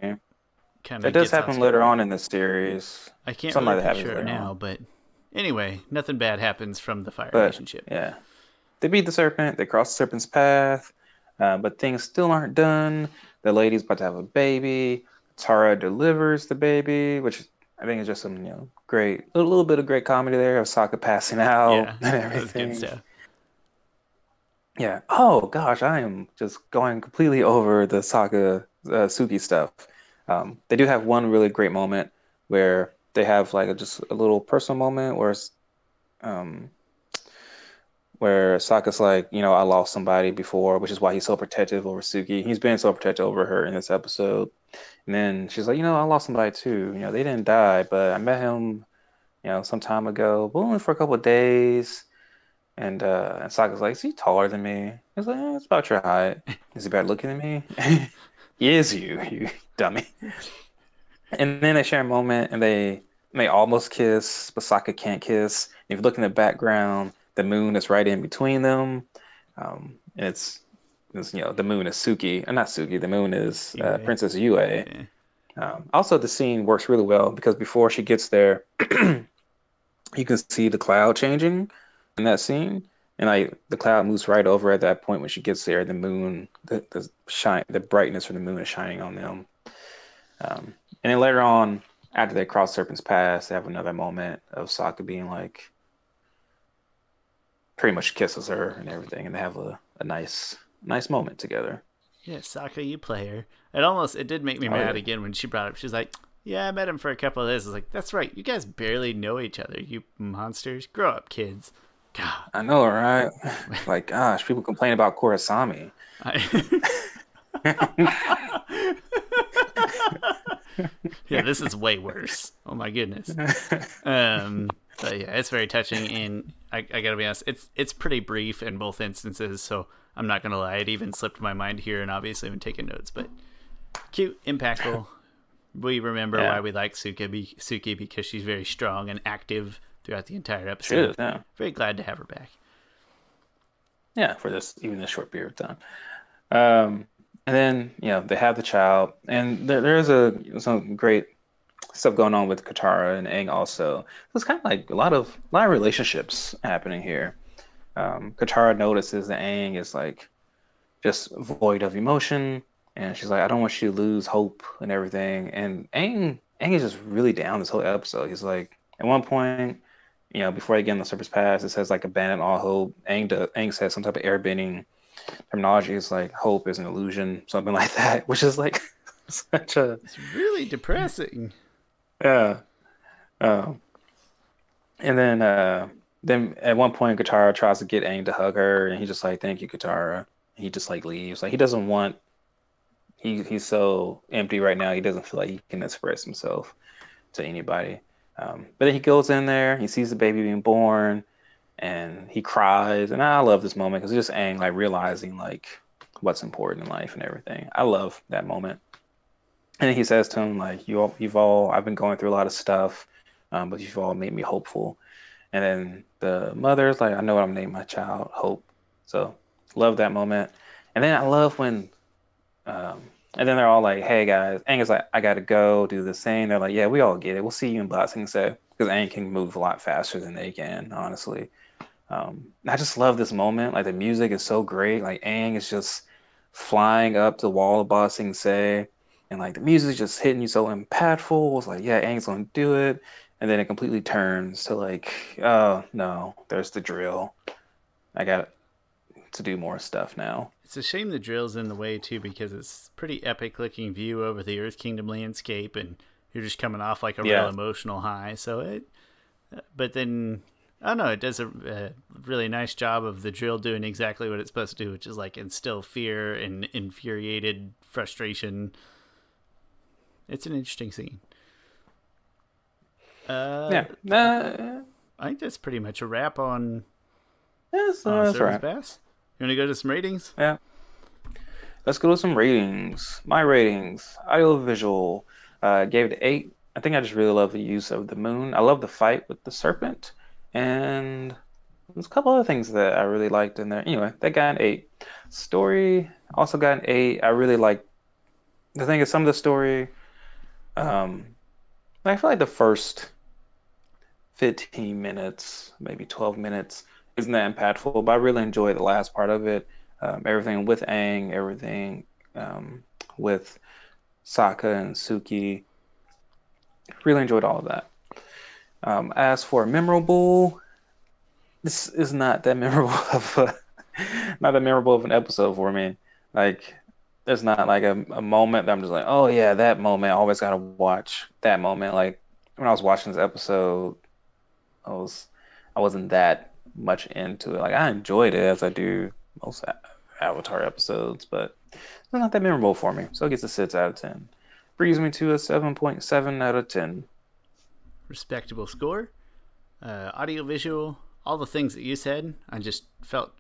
kind of.
it does happen later on in the series.
I can't
something
really
like that
picture it now,
on.
but anyway, nothing bad happens from the fire
But
relationship.
yeah, they beat the serpent. They cross the serpent's path, uh, but things still aren't done. The lady's about to have a baby. Tara delivers the baby, which I think is just some you know great a little bit of great comedy there of Sokka passing [LAUGHS] out
yeah,
and
that was
everything.
good stuff.
Yeah. Oh gosh, I am just going completely over the Sokka uh, Suki stuff. Um, they do have one really great moment where they have like a, just a little personal moment where, it's, um, where Sokka's like, you know, I lost somebody before, which is why he's so protective over Suki. He's been so protective over her in this episode. And then she's like, you know, I lost somebody too. You know, they didn't die, but I met him, you know, some time ago, but only for a couple of days. And uh, and Sokka's like, is he taller than me? He's like, eh, it's about your height. Is he bad looking than me? [LAUGHS] he is you, [LAUGHS] you dummy. And then they share a moment and they they almost kiss, but Sokka can't kiss. if you look in the background, the moon is right in between them. Um, and it's, it's, you know, the moon is Suki, uh, not Suki, the moon is uh. Princess Yue.
Yeah.
Um, also, the scene works really well because before she gets there, [CLEARS THROAT] you can see the cloud changing in that scene, and like the cloud moves right over at that point when she gets there. The moon, the the shine, the brightness from the moon is shining on them. Um, and then later on, after they cross Serpent's Pass, they have another moment of Sokka being like, pretty much kisses her and everything, and they have a, a nice nice moment together.
Yeah, Sokka, you play her. It almost it did make me
Oh,
mad
yeah.
again when she brought up. She's like, "Yeah, I met him for a couple of days." I was like, "That's right. You guys barely know each other. You monsters. Grow up, kids." God.
I know, right? [LAUGHS] like, gosh, people complain about Korrasami.
I... [LAUGHS] [LAUGHS] [LAUGHS] yeah, this is way worse. Oh my goodness. Um, but yeah, it's very touching, and I, I gotta be honest, it's it's pretty brief in both instances. So I'm not gonna lie, it even slipped my mind here, and obviously I'm taking notes. But cute, impactful. [LAUGHS] We remember
Yeah.
why we like Suki, Suki because she's very strong and active throughout the entire episode.
is, yeah.
Very glad to have her back.
Yeah, for this even this short period of time. Um, and then you know they have the child, and there, there's a some great stuff going on with Katara and Aang also. So it's kind of like a lot of a lot of relationships happening here. Um, Katara notices that Aang is like just void of emotion, and she's like, I don't want you to lose hope and everything. And Aang Aang is just really down this whole episode. He's like, at one point, you know, before I get on the Serpent's Pass, it says like abandon all hope. Aang, do, Aang says some type of airbending terminology. is like hope is an illusion, something [LAUGHS] like that, which is like [LAUGHS] such a
It's really depressing.
yeah. Um, and then uh, then at one point, Katara tries to get Aang to hug her, and he's just like, "Thank you, Katara." He just like leaves. Like he doesn't want. He he's so empty right now. He doesn't feel like he can express himself to anybody. Um, but then he goes in there. He sees the baby being born, and he cries. And I love this moment because it's just Aang like realizing like what's important in life and everything. I love that moment. And he says to him, like, you all, you've all, I've been going through a lot of stuff, um, but you've all made me hopeful. And then the mother's like, I know what I'm naming my child, Hope. So love that moment. And then I love when, um, and then they're all like, hey guys, Aang is like, I gotta go do this thing. They're like, yeah, we all get it. We'll see you in Ba Sing Se. Because Aang can move a lot faster than they can, honestly. Um, I just love this moment. Like the music is so great. Like Aang is just flying up the wall of Ba Sing Se and like the music is just hitting you so impactful. It's like, yeah, Aang's gonna do it, and then it completely turns to like, oh no, there's the drill. I got to do more stuff now.
It's a shame the drill's in the way too, because it's pretty epic looking view over the Earth Kingdom landscape, and you're just coming off like a
Yeah.
real emotional high. So it, but then I don't know, it does a, a really nice job of the drill doing exactly what it's supposed to do, which is like instill fear and infuriated frustration. It's an interesting scene. Uh,
yeah, uh,
I think that's pretty much a wrap on
that's,
uh,
that's right.
You want to go to some ratings?
Yeah. Let's go to some ratings. My ratings, audio visual, uh, gave it eight I think I just really love the use of the moon. I love the fight with the serpent, and there's a couple other things that I really liked in there. Anyway, that got an eight. Story also got an eight. I really like the thing is some of the story. Um, I feel like the first 15 minutes, maybe 12 minutes, isn't that impactful, but I really enjoyed the last part of it. Um, everything with Aang, everything um, with Sokka and Suki. Really enjoyed all of that. Um, as for memorable, this is not that [LAUGHS] memorable of a, not that memorable of an episode for me. Like, there's not like a, a moment that I'm just like, oh yeah, that moment. I always gotta watch that moment. Like when I was watching this episode, I was I wasn't that much into it. Like I enjoyed it as I do most Avatar episodes, but it's not that memorable for me. So it gets a six out of ten. Brings me to a seven point seven out of ten.
Respectable score. Uh, audio visual, all the things that you said, I just felt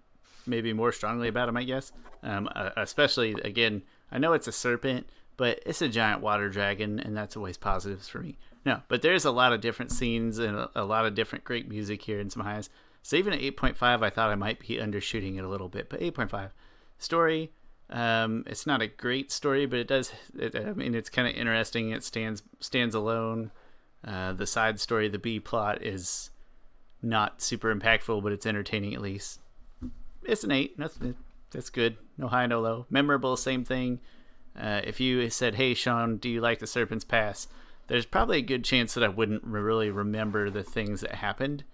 maybe more strongly about them, I guess. Um, uh, especially again, I know it's a serpent, but it's a giant water dragon, and that's always positives for me. No, but there's a lot of different scenes and a, lot of different great music here and some highs. So even at 8.5, I thought I might be undershooting it a little bit, but 8.5. Story, um, it's not a great story, but it does. It, I mean, it's kind of interesting. It stands stands alone. Uh, the side story, the B plot, is not super impactful, but it's entertaining at least. It's an eight. That's that's good. No high, no low. Memorable, same thing. Uh, if you said, "Hey, Sean, do you like the Serpent's Pass?" There's probably a good chance that I wouldn't really remember the things that happened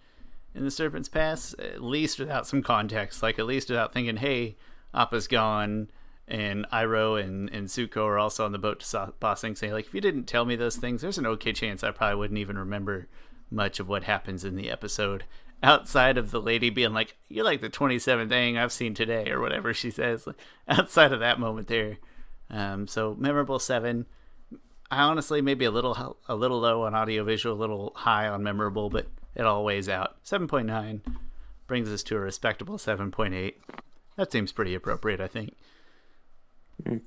in the Serpent's Pass, at least without some context. Like at least without thinking, "Hey, Appa's gone." And Iroh and, and Zuko are also on the boat to Ba Sing Se. Like, if you didn't tell me those things, there's an okay chance I probably wouldn't even remember much of what happens in the episode outside of the lady being like, "You're like the 27th thing I've seen today," or whatever she says. Like, [LAUGHS] outside of that moment there, um, so memorable seven. I honestly maybe a little a little low on audio visual, a little high on memorable, but it all weighs out. Seven point nine brings us to a respectable seven point eight. That seems pretty appropriate, I think.
Mm.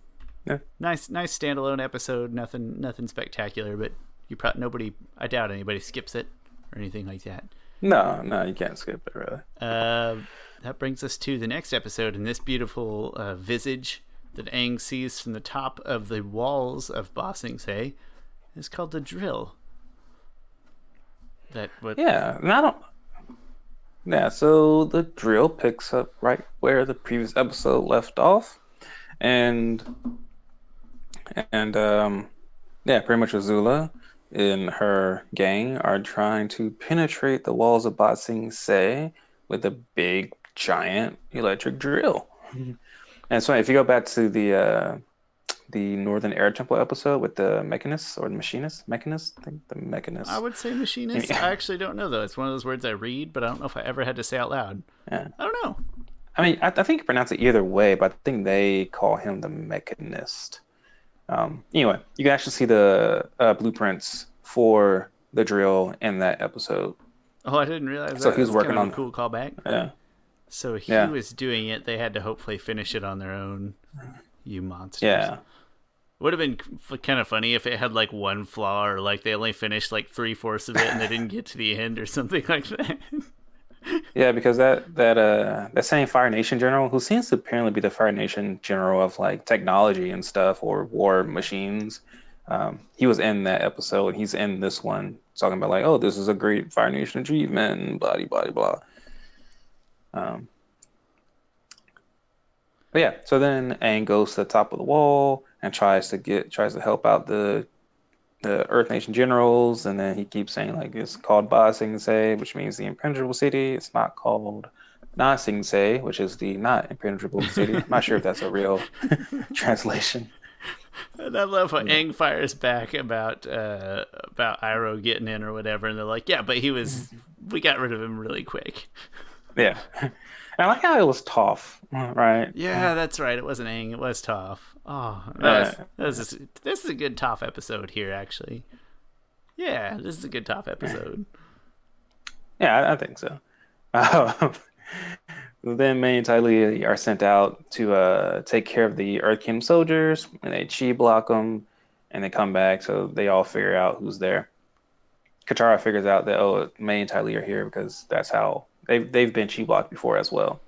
Yeah.
Nice, nice standalone episode. Nothing, nothing spectacular, but you probably nobody. I doubt anybody skips it or anything like that.
No, no, you can't skip it really.
Uh, that brings us to the next episode, and this beautiful uh, visage that Aang sees from the top of the walls of Ba Sing Se is called the drill. That what?
Yeah, and I don't. Yeah, so the drill picks up right where the previous episode left off and and um, yeah, pretty much Azula and her gang are trying to penetrate the walls of Ba Sing Se with a big giant electric drill. and so, if you go back to the uh, the Northern Air Temple episode with the mechanist or the machinist, mechanist, I think the mechanist.
I would say machinist. [LAUGHS] I actually don't know though. It's one of those words I read, but I don't know if I ever had to say out loud.
Yeah.
I don't know.
I mean, I, I, think you pronounce it either way, but I think they call him the mechanist. Um, anyway, you can actually see the uh, blueprints for the drill in that episode.
Oh, I didn't realize. So that. he was That's working on a cool callback.
Yeah.
So he yeah. was doing it. They had to hopefully finish it on their own. You monsters.
Yeah.
Would have been kind of funny if it had like one flaw, or like they only finished like three fourths of it and they didn't get to the end, or something like that [LAUGHS]
yeah, because that that uh that same Fire Nation general, who seems to apparently be the Fire Nation general of like technology and stuff or war machines, um, he was in that episode. He's in this one talking about like, oh, this is a great Fire Nation achievement, and blah blah blah. Um, but yeah, so then Aang goes to the top of the wall and tries to get tries to help out the the Earth Nation generals, and then he keeps saying like it's called Ba Sing Se, which means the impenetrable city. It's not called Na Sing Se, which is the not impenetrable [LAUGHS] city. I'm not sure if that's a real [LAUGHS] translation.
And I love how Aang fires back about uh, about Iroh getting in or whatever, and they're like, "Yeah, but he was we got rid of him really quick."
Yeah, and [LAUGHS] I like how it was Toph, right?
Yeah, that's right. It wasn't Aang; it was Toph. Oh, that was, that was this is a good Toph episode here, actually. Yeah, this is a good Toph episode.
Yeah, I, I think so. Um, [LAUGHS] then Mai and Ty Lee are sent out to uh, take care of the Earth Kingdom soldiers, and they chi block them. and they come back, so they all figure out who's there. Katara figures out that oh, Mai and Ty Lee are here because that's how they've they've been chi blocked before as well.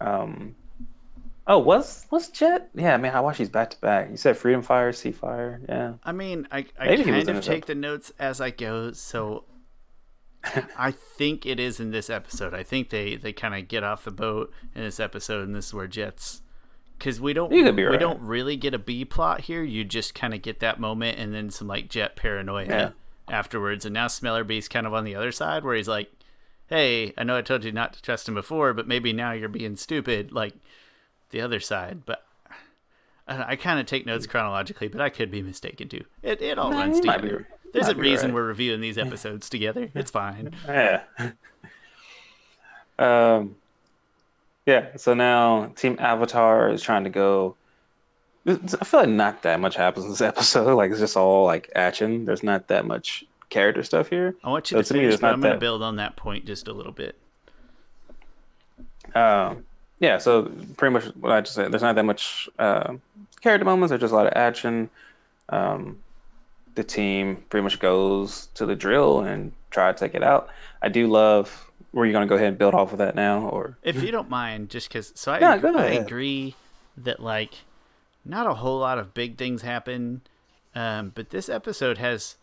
Um, oh, was was Jet? Yeah, man, I watched these back to back. You said Freedom Fire, Sea Fire, yeah.
I mean, I, I
Maybe
kind of take the notes as I go, so [LAUGHS] I think it is in this episode. I think they they kind of get off the boat in this episode, and this is where Jets. Because we don't
be
we don't really get a B plot here. You just kind of get that moment, and then some like Jet paranoia
Yeah.
afterwards. And now Smellerbee's kind of on the other side, where he's like, "Hey, I know I told you not to trust him before, but maybe now you're being stupid." Like the other side, but. I, I kind of take notes chronologically, but I could be mistaken too. It, it all runs together. There's a reason
right.
we're reviewing these episodes together. It's [LAUGHS] fine.
Yeah. um, yeah. So now Team Avatar is trying to go. I feel like not that much happens in this episode. Like it's just all like action. There's not that much character stuff here.
I want you
So
to
to
finish,
it's
but I'm going to build on that point just a little bit.
Um, yeah. So pretty much what I just said. There's not that much uh, character moments. There's just a lot of action. Um, the team pretty much goes to the drill and try to take it out. I do love. Were you going to go ahead and build off of that now, or
If you don't mind, just because, so I, agree, I agree that like not a whole lot of big things happen, um, but this episode has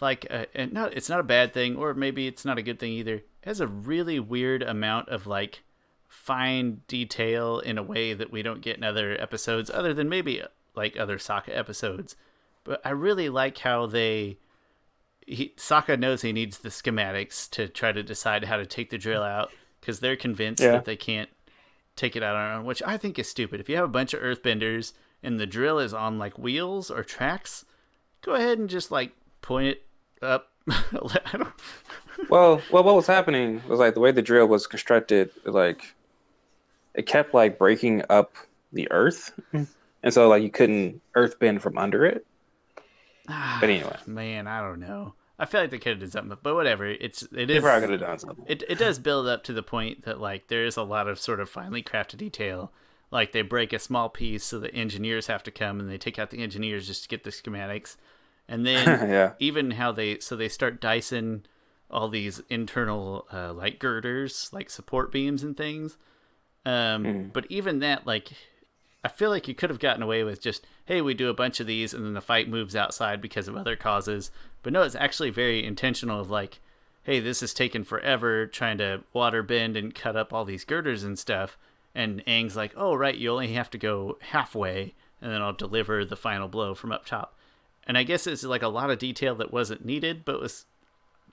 like a, and not it's not a bad thing, or maybe it's not a good thing either. It has a really weird amount of like fine detail in a way that we don't get in other episodes, other than maybe uh, like other Sokka episodes. But I really like how they he Sokka knows he needs the schematics to try to decide how to take the drill out because they're convinced
Yeah.
that they can't take it out on their own, which I think is stupid. If you have a bunch of earthbenders and the drill is on like wheels or tracks, go ahead and just like point it up. [LAUGHS] I don't,
Well, well, what was happening was like the way the drill was constructed, like it kept like breaking up the earth, and so like you couldn't earth bend from under it. Ah, but anyway,
man, I don't know. I feel like they could have done something, but whatever. It's it
they probably could have done something.
it it does build up to the point that like there is a lot of sort of finely crafted detail. Like they break a small piece, so the engineers have to come and they take out the engineers just to get the schematics, and then [LAUGHS]
yeah,
even how they so they start dicing all these internal uh, like girders, like support beams and things. Um,
Mm.
But even that, like, I feel like you could have gotten away with just, hey, we do a bunch of these, and then the fight moves outside because of other causes. But no, it's actually very intentional. Of like, hey, this is taking forever trying to water bend and cut up all these girders and stuff. And Aang's like, oh right, you only have to go halfway, and then I'll deliver the final blow from up top. And I guess it's like a lot of detail that wasn't needed, but was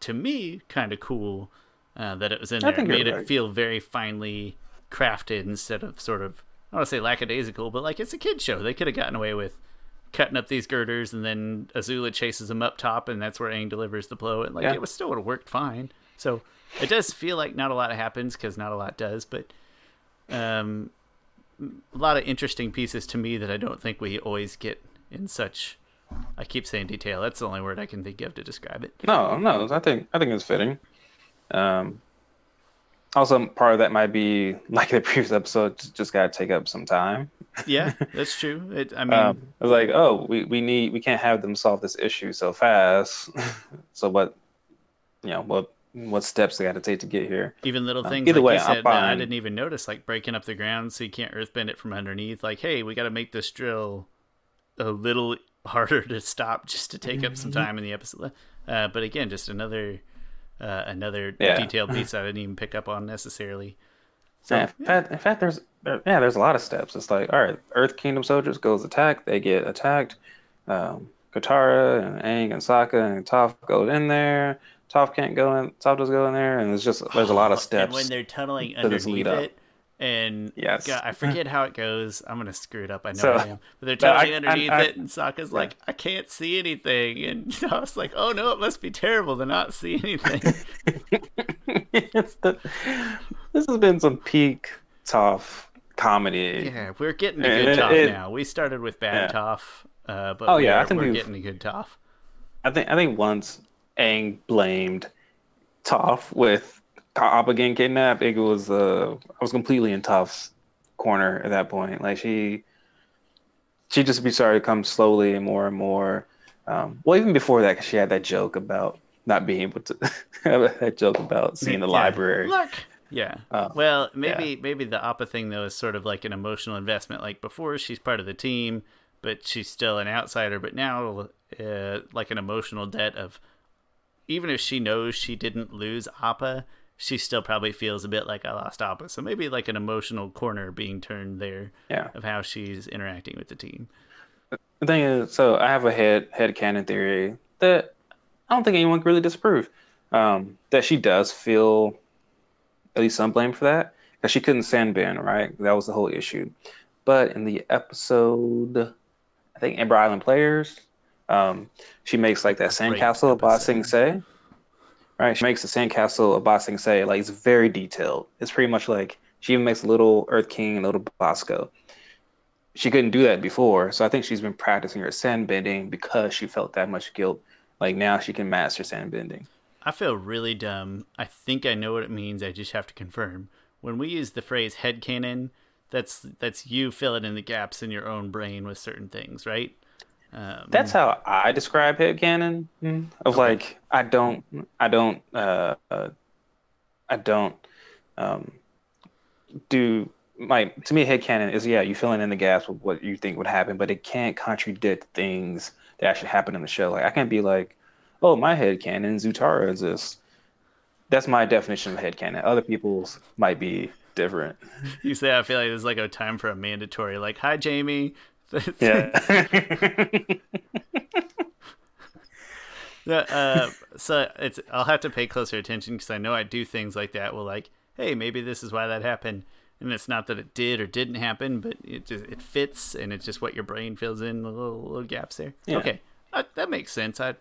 to me kind of cool uh, that it was in there. It made it feel very finely crafted instead of sort of I don't want to say lackadaisical, but like it's a kid show. They could have gotten away with cutting up these girders and then Azula chases them up top and that's where Aang delivers the blow and like
Yeah.
it was still would have worked fine. So it does feel like not a lot happens because not a lot does, but um, a lot of interesting pieces to me that I don't think we always get in such. I keep saying detail. That's the only word I can think of to describe it.
no, no, I think I think it's fitting. Um, also, part of that might be like the previous episode, just, got to take up some time.
Yeah, [LAUGHS] that's true. It, I mean,
Um, was like, oh, we, we need we can't have them solve this issue so fast. [LAUGHS] so what, you know, what what steps they got to take to get here?
even little
um,
things
either
like
way,
said that I didn't even notice, like breaking up the ground so you can't earthbend it from underneath. Like, hey, we got to make this drill a little harder to stop just to take up
Mm-hmm.
some time in the episode. Uh, but again, just another uh, another
Yeah.
detailed piece I didn't even pick up on necessarily. So
Yeah, in fact, in fact, there's there, yeah, there's a lot of steps. It's like, all right, Earth Kingdom soldiers goes attack, they get attacked. Um, Katara and Aang and Sokka and Toph go in there. Toph can't go in. Toph does go in there, and it's just there's a lot of [SIGHS]
And
steps.
when they're tunneling
to this
underneath
lead up.
it, and
Yes.
God, I forget how it goes. I'm gonna screw it up. I know
So-
I am. But they're
No, I- I-
underneath
I-
it, and Sokka's like, I can't see anything, and [LAUGHS] I was like, Oh no, it must be terrible to not see anything. [LAUGHS]
The- this has been some peak Toph comedy.
yeah, we're getting to good
it-
Toph
it-
now. We started with bad
Yeah.
Toph, uh, but
Oh, yeah, I think
we're getting to good Toph.
I think I think once Aang blamed Toph with Appa getting kidnapped, it was uh I was completely in Toph's corner at that point. Like she she just be started to come slowly and more and more. Um, well, even before that, cause she had that joke about not being able to have [LAUGHS] that joke about seeing the
Yeah.
library.
Look. Yeah.
Uh,
well, maybe maybe the Appa thing though is sort of like an emotional investment. Like before, she's part of the team, but she's still an outsider. But now, uh, like an emotional debt of even if she knows she didn't lose Appa, she still probably feels a bit like I lost Appa. So maybe like an emotional corner being turned there
Yeah.
of how she's interacting with the team.
The thing is, so I have a head head canon theory that I don't think anyone can really disprove. Um, that she does feel at least some blame for that because she couldn't sand bend, right? That was the whole issue. But in the episode, I think Ember Island Players, um, she makes like that sandcastle
episode.
Sing Se. Right, she makes the sandcastle of Ba Se like it's very detailed. It's pretty much like she even makes a little Earth King and a little Bosco she couldn't do that before. So I think she's been practicing her sand bending because she felt that much guilt. Like now she can master sand bending.
I feel really dumb. I think I know what it means. I just have to confirm. When we use the phrase headcanon, that's that's you filling in the gaps in your own brain with certain things, right? Um,
That's how I describe headcanon. mm, Of like I don't I don't uh, uh I don't um do like to me head headcanon is yeah, you filling in the gaps with what you think would happen, but it can't contradict things that actually happen in the show. Like I can't be like, oh my head headcanon, Zutara is exists. That's my definition of headcanon. Other people's might be different.
you say I feel like there's like a time for a mandatory, like, "Hi, Jamie."
Yeah. [LAUGHS]
Yeah, uh, so it's I'll have to pay closer attention because I know I do things like that. Well, like, hey, maybe this is why that happened, and it's not that it did or didn't happen, but it just it fits, and it's just what your brain fills in the little little gaps there.
Yeah.
Okay, uh, that makes sense. I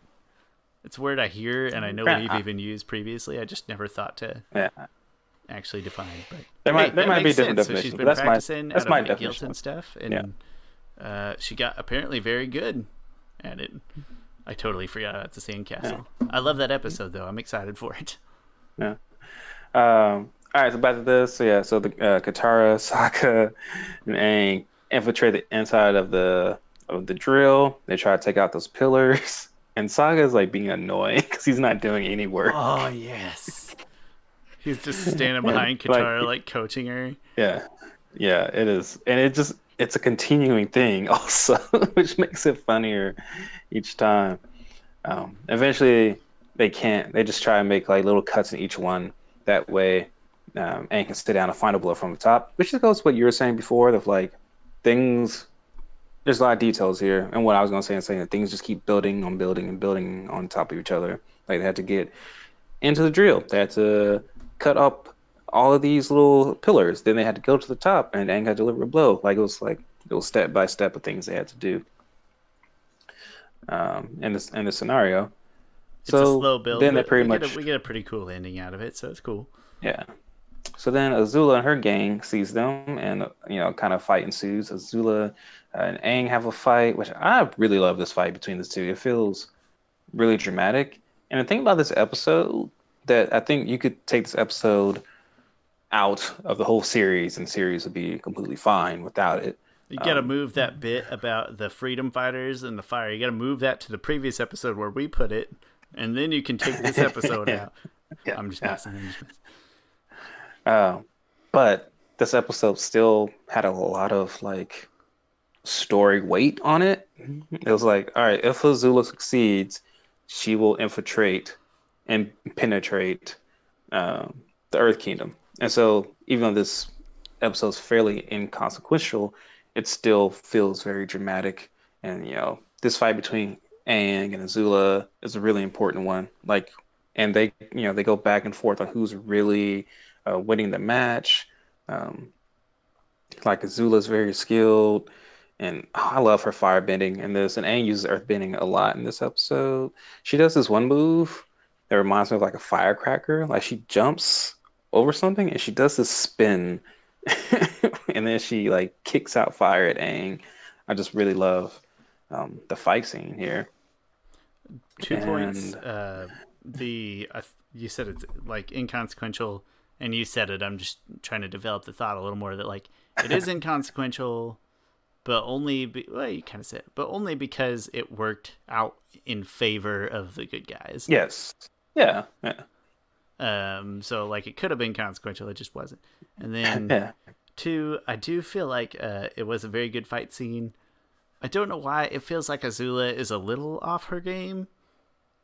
it's a word I hear, and I know
Yeah,
we've even used previously. I just never thought to
yeah.
actually define. But
There might-
hey,
there
that
might be
makes
different
sense. So she's
definitions,
been
that's my- that's
out
my
of the guilt
definition.
and stuff, and
Yeah.
Uh, she got apparently very good at it. I totally forgot about the sandcastle. I love that episode though. I'm excited for it.
Yeah. Um, all right, so back to this. So yeah, so the uh, Katara, Sokka, and Aang infiltrate the inside of the of the drill. They try to take out those pillars, [LAUGHS] and Sokka is like being annoying [LAUGHS] because he's not doing any work.
Oh yes. He's just standing behind [LAUGHS]
Like-
Katara, like coaching her.
Yeah, yeah, it is, and it just it's a continuing thing [LAUGHS] also, which makes it funnier each time. Um, eventually, they can't. They just try and make like little cuts in each one. That way, um, Aang can sit down and find a blow from the top, which just goes to what you were saying before. Of like things. There's a lot of details here, and what I was gonna say and saying that things just keep building on building and building on top of each other. Like they had to get into the drill. They had to cut up all of these little pillars. Then they had to go to the top, and Aang had to deliver a blow. Like it was like it was step by step of things they had to do. Um, in this in this scenario,
It's
so
a slow build.
then they pretty
we
much
get a, we get a pretty cool ending out of it, so it's cool.
yeah. So then Azula and her gang sees them, and you know, kind of fight ensues. Azula and Aang have a fight, which I really love this fight between the two. It feels really dramatic. And the thing about this episode that I think you could take this episode out of the whole series, and the series would be completely fine without it.
You got to
Um,
move that bit about the freedom fighters and the fire. You got to move that to the previous episode where we put it, and then you can take this [LAUGHS] episode out.
Yeah,
I'm just
yeah.
messing. I'm just messing.
Uh, but this episode still had a lot of like story weight on it. It was like, all right, if Azula succeeds, she will infiltrate and penetrate um, the Earth Kingdom. And so, even though this episode is fairly inconsequential, it still feels very dramatic. And you know, this fight between Aang and Azula is a really important one. Like, and they, you know, they go back and forth on who's really uh, winning the match. Um, like Azula's very skilled, and oh, I love her fire bending in this. And Aang uses earth bending a lot in this episode. She does this one move that reminds me of like a firecracker. Like she jumps over something and she does this spin, [LAUGHS] and then she like kicks out fire at Aang. I just really love um, the fight scene here.
Two points. Uh, the uh, you said it's like inconsequential, and you said it. I'm just trying to develop the thought a little more that like it is [LAUGHS] inconsequential, but only be, well, you kind of said, it, but only because it worked out in favor of the good guys.
Yes. Yeah. Yeah.
Um. So like it could have been consequential, it just wasn't. And then [LAUGHS] two, I do feel like uh, it was a very good fight scene. I don't know why it feels like Azula is a little off her game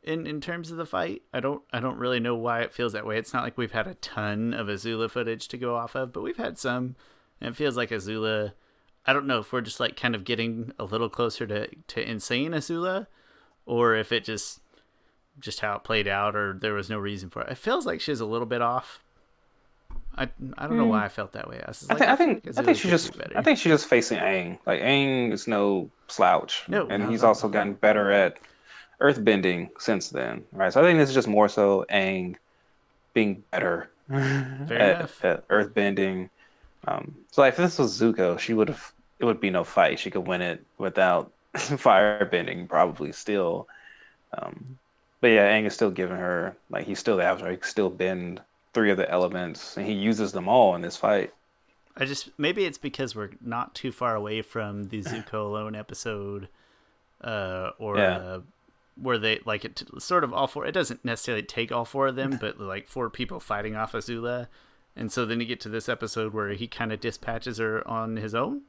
in in terms of the fight. I don't I don't really know why it feels that way. It's not like we've had a ton of Azula footage to go off of, but we've had some. And it feels like Azula. I don't know if we're just like kind of getting a little closer to to insane Azula, or if it just just how it played out, or there was no reason for it. It feels like she's a little bit off. I I don't know why I felt that way. I,
I
like,
I think I think she's just
better.
I think she's just facing Aang. Like Aang is no slouch.
No,
and
no,
he's
no,
also gotten better at earth bending since then. Right. So I think this is just more so Aang being better [LAUGHS] at,
enough.
at earthbending. Um, so like if this was Zuko, she would have it would be no fight. She could win it without [LAUGHS] fire bending, probably still. Um, but yeah, Aang is still giving her like he's still the avatar. He can still bend three of the elements, and he uses them all in this fight.
I just maybe it's because we're not too far away from the [CLEARS THROAT] Zuko alone episode, uh, or
Yeah.
uh, where they like it sort of all four. It doesn't necessarily take all four of them, [LAUGHS] but like four people fighting off Azula, and so then you get to this episode where he kind of dispatches her on his own.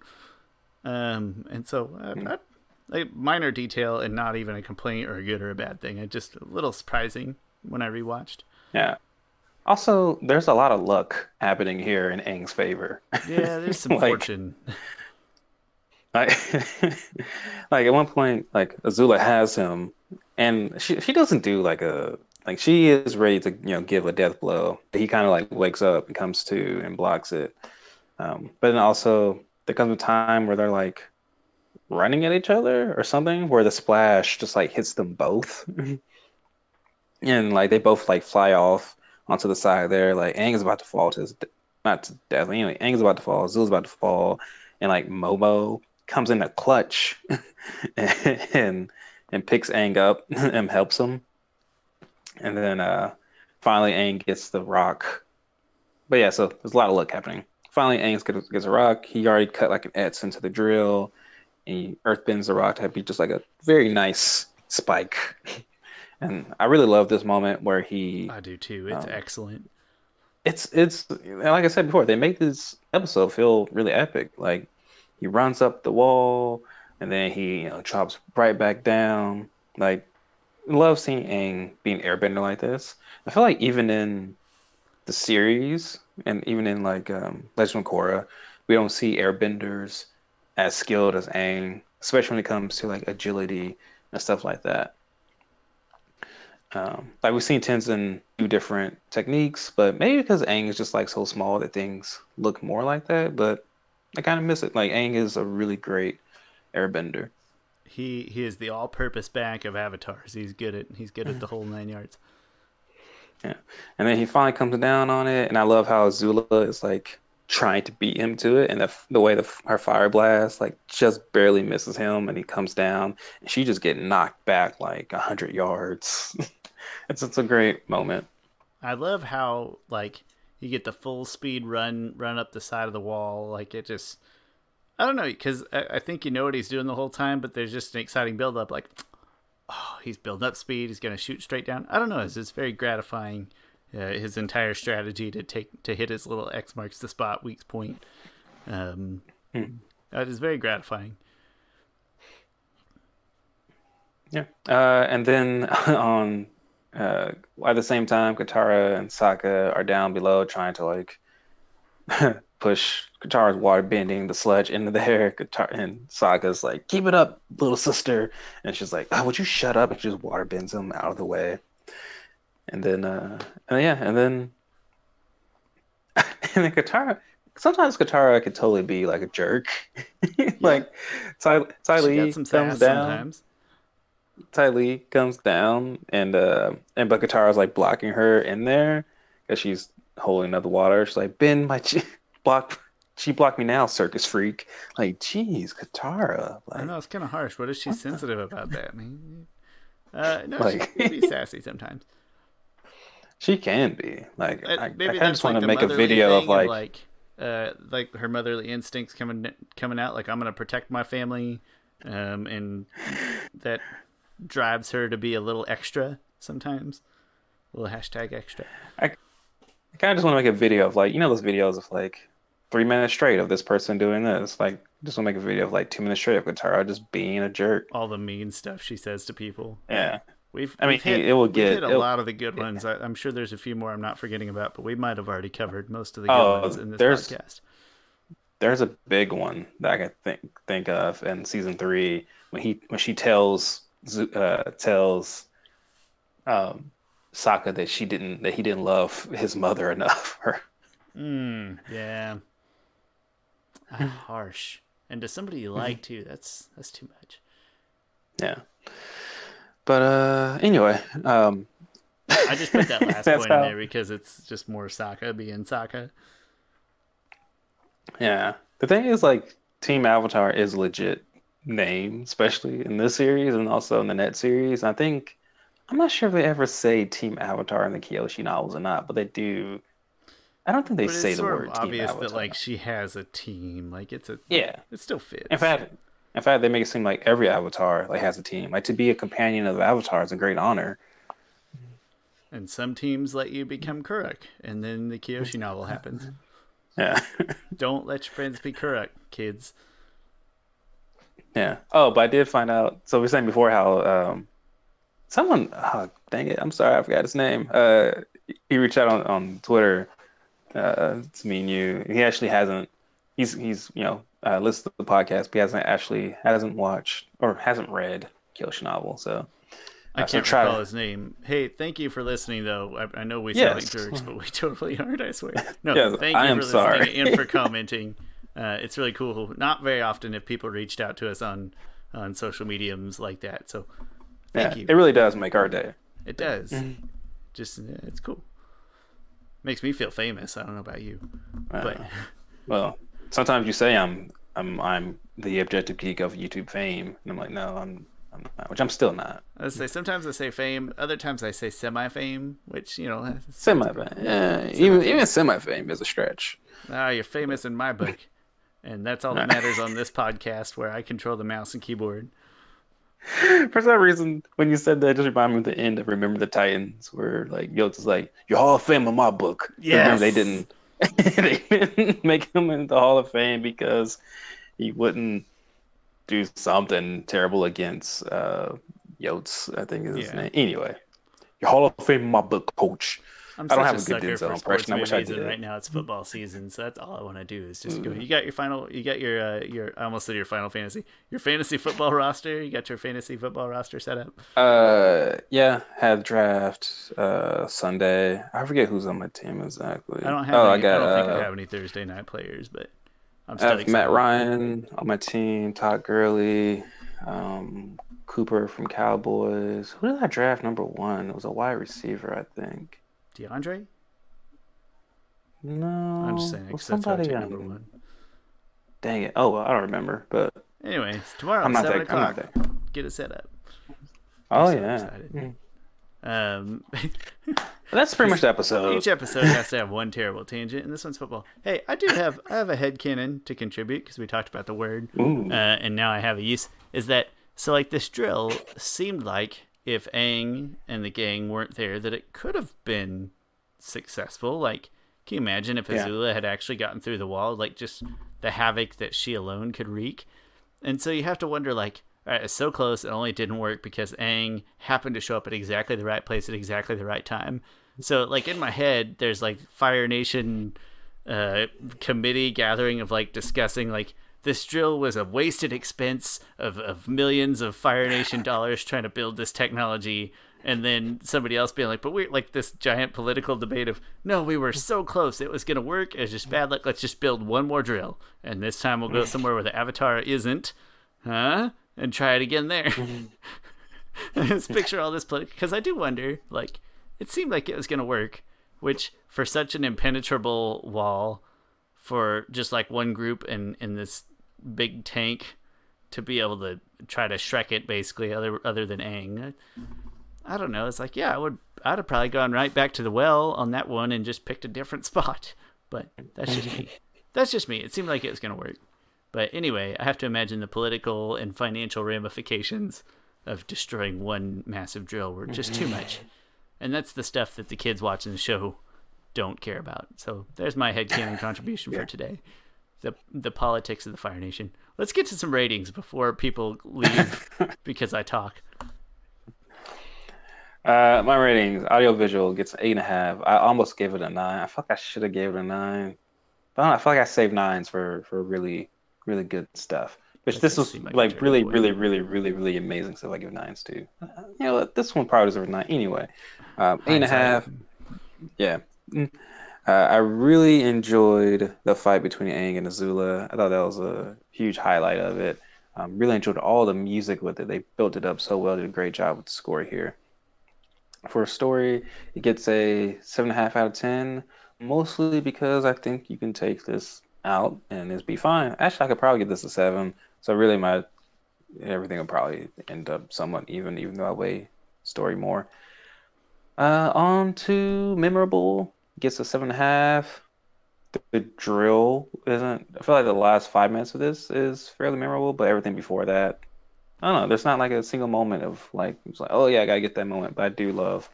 Um, and so uh, that, like minor detail and not even a complaint or a good or a bad thing. It just a little surprising when I rewatched.
Yeah. Also, there's a lot of luck happening here in Aang's favor.
Yeah, there's [LAUGHS] some
Like-
fortune.
Like, [LAUGHS] like at one point, like Azula has him, and she she doesn't do like a like she is ready to you know give a death blow. He kind of like wakes up and comes to and blocks it. Um, but then also there comes a time where they're like running at each other or something, where the splash just like hits them both, [LAUGHS] and like they both like fly off onto the side there. Like Aang is about to fall to his de- not to death. Anyway, Aang is about to fall. Azula's about to fall, and like Momo comes in a clutch [LAUGHS] and and picks Aang up [LAUGHS] and helps him. And then uh finally Aang gets the rock. But yeah, so there's a lot of luck happening. Finally Aang gets, gets a rock. He already cut like an X into the drill. And he earthbends the rock to be just like a very nice spike. [LAUGHS] And I really love this moment where he
I do too. It's
Um,
excellent.
it's it's like I said before, they make this episode feel really epic. Like he runs up the wall and then he you know chops right back down. Like love seeing Aang being airbender like this. I feel like even in the series and even in like um, Legend of Korra, we don't see airbenders as skilled as Aang, especially when it comes to like agility and stuff like that. Um, like we've seen Tenzin do different techniques, but maybe because Aang is just like so small that things look more like that. But I kind of miss it. Like Aang is a really great airbender.
He he is the all-purpose back of avatars. He's good at he's good at the whole nine yards.
Yeah, and then he finally comes down on it, and I love how Azula is like trying to beat him to it, and the the way the her fire blast like just barely misses him, and he comes down, and she just get knocked back like hundred yards. [LAUGHS] it's it's a great moment.
I love how like you get the full speed run run up the side of the wall. Like it just I don't know because I, I think you know what he's doing the whole time, but there's just an exciting build up. Like [TSK] oh, he's building up speed. He's gonna shoot straight down. I don't know. It's, it's very gratifying. Uh, his entire strategy to take to hit his little X marks the spot weak point. Um,
Hmm.
That is very gratifying.
Yeah. Uh, and then [LAUGHS] on uh, at the same time, Katara and Sokka are down below trying to like [LAUGHS] push Katara's water bending the sludge into there. [LAUGHS] Katara and Sokka's like, "Keep it up, little sister," and she's like, "Oh, would you shut up?" And she just water bends him out of the way. And then, uh, and yeah, and then, [LAUGHS] and then Katara. Sometimes Katara could totally be like a jerk. [LAUGHS] like Ty, Ty Lee comes down.
sometimes.
Ty Lee comes down and uh and but Katara's like blocking her in there because she's holding up the water. She's like, Ben, my chi- [LAUGHS] block she blocked me now, circus freak. Like, geez, Katara.
I know it's kind of harsh. What is she sensitive about that? I mean, uh, no,
Like-
she can be sassy sometimes.
She can be. Like
Uh,
I, I kinda just want
like
to make a video of like,
like uh, like her motherly instincts coming coming out. Like I'm gonna protect my family, um, and that drives her to be a little extra sometimes. A little hashtag extra.
I, I kind of just want to make a video of like you know those videos of like three minutes straight of this person doing this. Like just want to make a video of like two minutes straight of Katara just being a jerk.
All the mean stuff she says to people.
Yeah.
We've,
I mean,
we've hit,
it will get-
hit a
it'll-
lot of the good ones. I, I'm sure there's a few more I'm not forgetting about, but we might have already covered most of the good
Oh,
ones in this
there's-
podcast.
There's a big one that I can think think of in season three when he when she tells uh, tells um, Sokka that she didn't that he didn't love his mother [LAUGHS] enough. Or
Mm, yeah. Ah, [LAUGHS] harsh. And to somebody you like too, that's that's too much.
yeah. But uh, anyway, um,
I just put that [LAUGHS] last point in there because it's just more Sokka being Sokka.
Yeah. The thing is, like, Team Avatar is legit name, especially in this series and also in the net series. I think I'm not sure if they ever say Team Avatar in the Kyoshi novels or not, but they do. I don't think they
But
say the word
obvious
Avatar.
that like she has a team. Like it's a
yeah.
it still fits.
In fact, in fact, they make it seem like every Avatar like has a team. Like to be a companion of the Avatar is a great honor.
and some teams let you become Kuruk, and then the Kyoshi novel happens. [LAUGHS]
Yeah. [LAUGHS]
Don't let your friends be Kuruk, kids.
Yeah. Oh, but I did find out. So we were saying before how um, someone, oh, dang it, I'm sorry, I forgot his name. Uh, he reached out on, on Twitter uh, to me and you. He actually hasn't. He's he's you know uh, listened to the podcast, but he hasn't actually hasn't watched or hasn't read Kyoshi novel. So
I can't
try
recall
to-
his name. Hey, thank you for listening, though. I, I know we sound like jerks, but we [LAUGHS] totally aren't. I swear. [LAUGHS] No,
Yes,
thank you
I
for
am
listening
sorry.
and for [LAUGHS] commenting. Uh, it's really cool. Not very often if people reached out to us on on social mediums like that. So thank
yeah,
you.
it really does make our day.
It does.
Mm-hmm.
Just it's cool. Makes me feel famous. I don't know about you,
Uh,
but
Well, sometimes you say I'm I'm I'm the objective geek of YouTube fame, and I'm like, no, I'm I'm not, which I'm still not.
I say sometimes I say fame. Other times I say semi-fame, which you know. [LAUGHS]
Semi fame. Yeah, even even semi fame is a stretch.
Ah, you're famous in my book, and that's all that [LAUGHS] matters on this podcast, where I control the mouse and keyboard.
For some reason, when you said that, it just reminded me of the end of Remember the Titans, where like Yoast is like, "You're Hall of Fame in my book." remember, they didn't [LAUGHS] they didn't make him into the Hall of Fame because he wouldn't do something terrible against uh, Yoast. I think is his
Yeah.
name. Anyway, you're Hall of Fame my book, Coach.
I'm
I don't
such
have
a
good Denzel impression. I wish I did.
right now it's football season, so that's all I want to do is just go.
Mm.
You got your final, you got your uh, your. I almost said your final fantasy, your fantasy football [LAUGHS] roster. You got your fantasy football roster set up.
Uh, yeah, had draft uh Sunday. I forget who's on my team exactly.
I don't have.
Oh,
any,
I got
I don't think I
uh,
have any Thursday night players, but I'm
I have. Matt Ryan on my team, Todd Gurley, um, Cooper from Cowboys. Who did I draft number one? It was a wide receiver, I think.
DeAndre.
No,
I'm just saying because that's how I took number
um,
one.
Dang it! Oh, well, I don't remember, but
Anyways, tomorrow
I'm
seven
that.
O'clock. Get it set up.
Oh
so
yeah. Mm.
Um,
that's pretty much the episode.
each episode has to have one terrible tangent, and this one's football. Hey, I do have I have a headcanon to contribute because we talked about the word, uh, and now I have a use. Is that so? Like this drill seemed like if Aang and the gang weren't there, that it could have been successful. Like, can you imagine if
Yeah.
Azula had actually gotten through the wall? Like, just the havoc that she alone could wreak. And so you have to wonder, like, all right, it's so close, it only didn't work because Aang happened to show up at exactly the right place at exactly the right time. So, like, in my head, there's like Fire Nation uh, committee gathering of like discussing like this drill was a wasted expense of, of millions of Fire Nation dollars trying to build this technology. And then somebody else being like, but we're like this giant political debate of, no, we were so close. It was going to work. It was just bad luck. Let's just build one more drill. And this time we'll go somewhere where the Avatar isn't. Huh? And try it again there. Mm-hmm. [LAUGHS] Just picture all this political because I do wonder, like, it seemed like it was going to work, which for such an impenetrable wall, for just like one group in in this big tank to be able to try to shrek it, basically, other other than Aang. I don't know. It's like, yeah, I would. I'd have probably gone right back to the well on that one and just picked a different [LAUGHS] spot. But that's just me. [LAUGHS] That's just me. It seemed like it was going to work. But anyway, I have to imagine the political and financial ramifications of destroying one massive drill were just too much. And that's the stuff that the kids watching the show don't care about. So there's my headcanon [LAUGHS] contribution for today. The the politics of the Fire Nation. Let's get to some ratings before people leave because I talk.
Uh, my ratings, audiovisual gets an eight and a half. I almost gave it a nine. I feel like I should have gave it a nine, but I, I feel like I saved nines for for really really good stuff. Which this was
like
really, really, really, really, really amazing stuff. I give nines to. You know, this one probably deserves a nine anyway. Um, eight and a half. Yeah. Mm. Uh, I really enjoyed the fight between Aang and Azula. I thought that was a huge highlight of it. Um, really enjoyed all the music with it. They built it up so well. Did a great job with the score here. For a story, it gets a seven and a half out of ten, mostly because I think you can take this out and it's be fine. Actually, I could probably give this a seven. So really, my everything will probably end up somewhat even, even though I weigh story more. Uh, on to memorable gets a seven and a half. The, the drill isn't. I feel like the last five minutes of this is fairly memorable, but everything before that, I don't know. There's not like a single moment of like it's like, oh yeah, I gotta get that moment. But I do love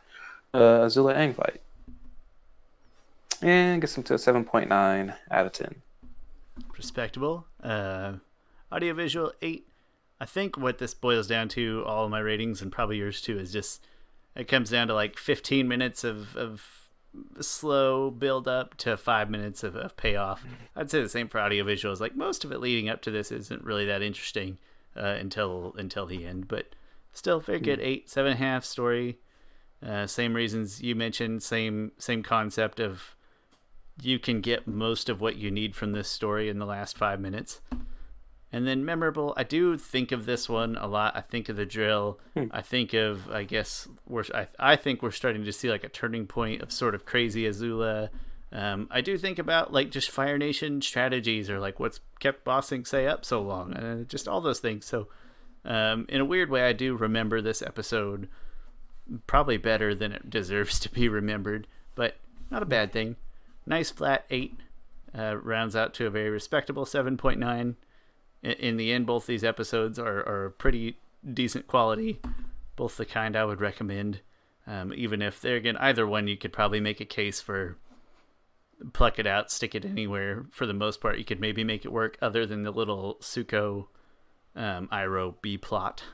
uh, Azula Aang fight, and gets them to a seven point nine out of ten.
respectable. Uh, audiovisual eight. I think what this boils down to, all my ratings and probably yours too, is just it comes down to like 15 minutes of of slow build up to five minutes of, of payoff. I'd say the same for audiovisuals. Like most of it leading up to this isn't really that interesting uh, until until the end, but still very good. Eight, seven and a half story. Uh, same reasons you mentioned. Same same concept of you can get most of what you need from this story in the last five minutes. And then memorable, I do think of this one a lot. I think of the drill. I think of, I guess, we're, I, I think we're starting to see like a turning point of sort of crazy Azula. Um, I do think about like just Fire Nation strategies or like what's kept Ba Sing Se up so long, uh, just all those things. So, um, in a weird way, I do remember this episode probably better than it deserves [LAUGHS] to be remembered, but not a bad thing. Nice flat eight uh, rounds out to a very respectable 7.9. In, in the end, both these episodes are, are pretty decent quality, both the kind I would recommend. Um, even if they're again, either one you could probably make a case for pluck it out, stick it anywhere. For the most part, you could maybe make it work, other than the little Zuko um, Iroh B plot.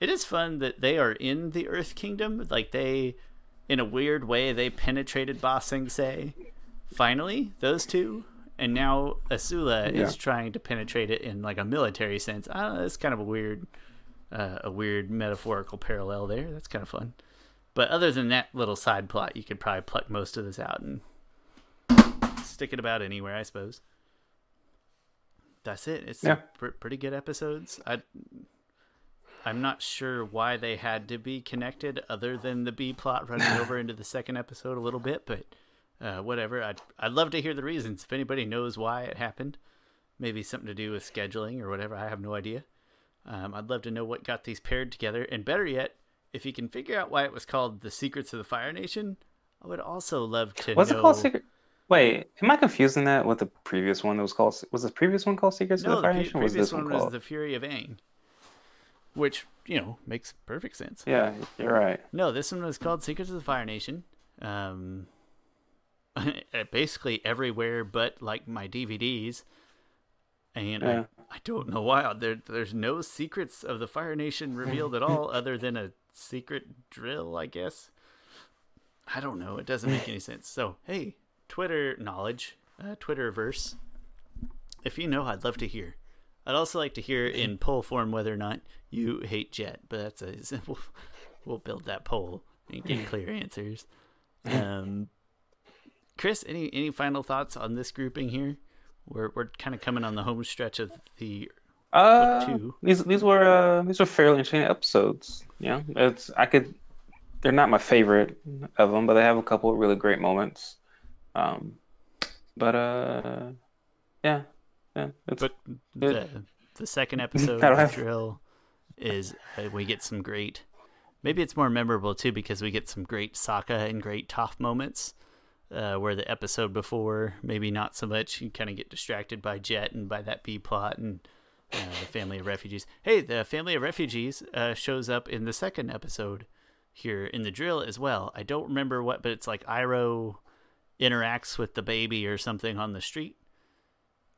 It is fun that they are in the Earth Kingdom. Like they, in a weird way, they penetrated Ba Sing Se. Finally, those two, and now Azula is trying to penetrate it in like a military sense. I don't know. It's kind of a weird, uh, a weird metaphorical parallel there. That's kind of fun. But other than that little side plot, you could probably pluck most of this out and stick it about anywhere, I suppose. That's it. It's
Yeah.
pr- pretty good episodes. I I'm not sure why they had to be connected, other than the B plot running [SIGHS] over into the second episode a little bit. But uh, whatever. I'd I'd love to hear the reasons. If anybody knows why it happened, maybe something to do with scheduling or whatever. I have no idea. Um, I'd love to know what got these paired together, and better yet, if you can figure out why it was called "The Secrets of the Fire Nation," I would also love to
What's
know.
it called? Secret. Wait, am I confusing that with the previous one that was called? Was the previous one called Secrets
No,
of
the
the Fire Nation? Was
previous
this one
one was "The Fury of Aang," which you know makes perfect sense.
Yeah, you're right.
No, this one was called Secrets of the Fire Nation. Um, [LAUGHS] basically everywhere but like my DVDs. And
Yeah.
I, I don't know why there there's no secrets of the Fire Nation revealed at all, [LAUGHS] other than a secret drill, I guess. I don't know. It doesn't make any sense. So hey, Twitter knowledge, uh, Twitterverse. If you know, I'd love to hear. I'd also like to hear in poll form whether or not you hate Jet, but that's a [LAUGHS] we'll, we'll build that poll and get clear answers. Um, Chris, any any final thoughts on this grouping here? We're we're kind of coming on the home stretch of the
Uh,
two.
these these were uh, these were fairly interesting episodes. Yeah, it's I could. They're not my favorite of them, but they have a couple of really great moments. Um, but uh, yeah, yeah,
but the the second [LAUGHS] episode of the
have-
drill is uh, we get some great. Maybe it's more memorable too because we get some great Sokka and great Toph moments. uh, where the episode before maybe not so much. You kind of get distracted by Jet and by that B plot and uh, the family of refugees. Hey, the family of refugees uh, shows up in the second episode here in the drill as well. I don't remember what, but it's like Iroh interacts with the baby or something on the street,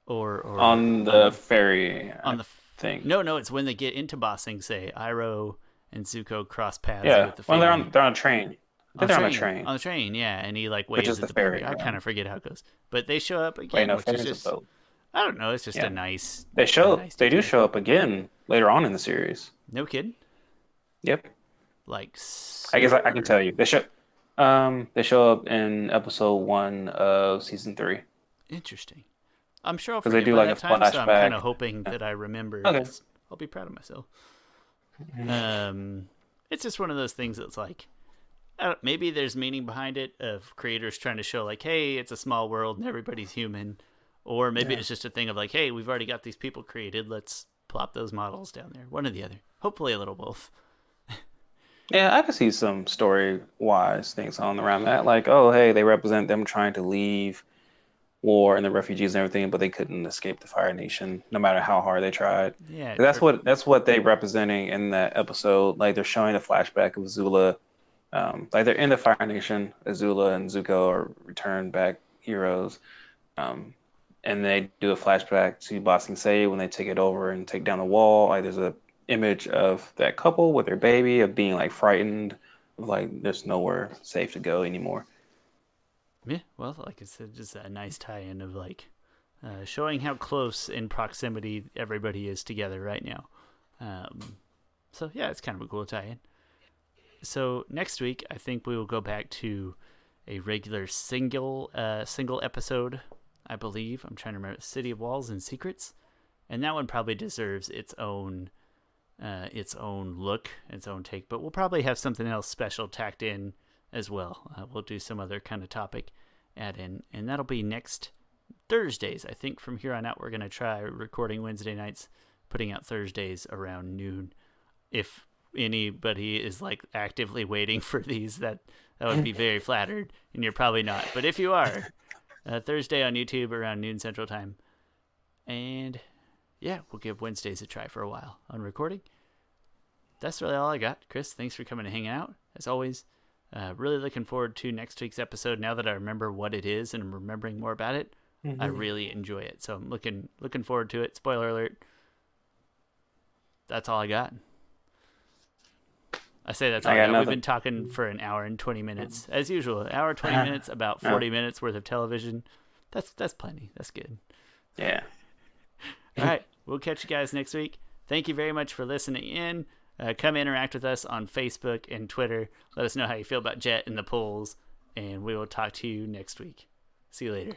or, or
on the ferry.
on the
thing.
No, no, it's when they get into Ba Sing Se Iroh and Zuko cross paths
yeah,
with the
when they're on they're on a train.
On
they're
the
on a train.
On the train, yeah, and he like waves at
the
the
ferry.
I kind of forget how it goes, but they show up again,
Wait, no,
which is just. I don't know. It's just
Yeah.
a nice.
They show
nice
they do show up again later on in the series.
No kid.
Yep.
Like.
I guess I, I can tell you. They show um they show up in episode one of season three.
Interesting. I'm sure I'll
they do,
by
like,
that
a
time, so I'm kind of hoping that I remember.
Okay.
I'll be proud of myself. Um, it's just one of those things that's like, maybe there's meaning behind it of creators trying to show like, hey, it's a small world and everybody's human, or maybe
Yeah.
it's just a thing of like, hey, we've already got these people created, let's plop those models down there. One or the other. Hopefully, a little both.
Yeah, I could see some story wise things on around that. Like, oh hey, they represent them trying to leave war and the refugees and everything, but they couldn't escape the Fire Nation no matter how hard they tried.
Yeah,
That's what that's what they're representing in that episode. Like they're showing a flashback of Azula. Um, like they're in the Fire Nation. Azula and Zuko are returned back heroes. Um, and they do a flashback to Ba Sing Se when they take it over and take down the wall. Like there's a image of that couple with their baby of being like frightened, of like there's nowhere safe to go anymore.
Yeah, well, like I said, just a nice tie-in of like uh, showing how close in proximity everybody is together right now. Um, so yeah, it's kind of a cool tie-in. So next week, I think we will go back to a regular single uh, single episode. I believe I'm trying to remember City of Walls and Secrets, and that one probably deserves its own uh, its own look, its own take. But we'll probably have something else special tacked in as well. Uh, we'll do some other kind of topic add in, and that'll be next Thursdays. I think from here on out, we're going to try recording Wednesday nights, putting out Thursdays around noon. If anybody is like actively waiting [LAUGHS] for these, that that would be very flattered, and you're probably not. But if you are, [LAUGHS] uh, Thursday on YouTube around noon Central Time, and yeah, we'll give Wednesdays a try for a while on recording. That's really all I got. Chris, thanks for coming and hanging out. As always, uh, really looking forward to next week's episode. Now that I remember what it is and I'm remembering more about it, I really enjoy it. So I'm looking looking forward to it. Spoiler alert. That's all I got. I say that's all
I
I
got
got. We've been talking for an hour and twenty minutes, as usual. An hour twenty [LAUGHS] minutes, about
Yeah.
forty minutes worth of television. That's that's plenty. That's good.
Yeah. [LAUGHS]
All right. We'll catch you guys next week. Thank you very much for listening in. Uh, come interact with us on Facebook and Twitter. Let us know how you feel about Jet and the polls, and we will talk to you next week. See you later.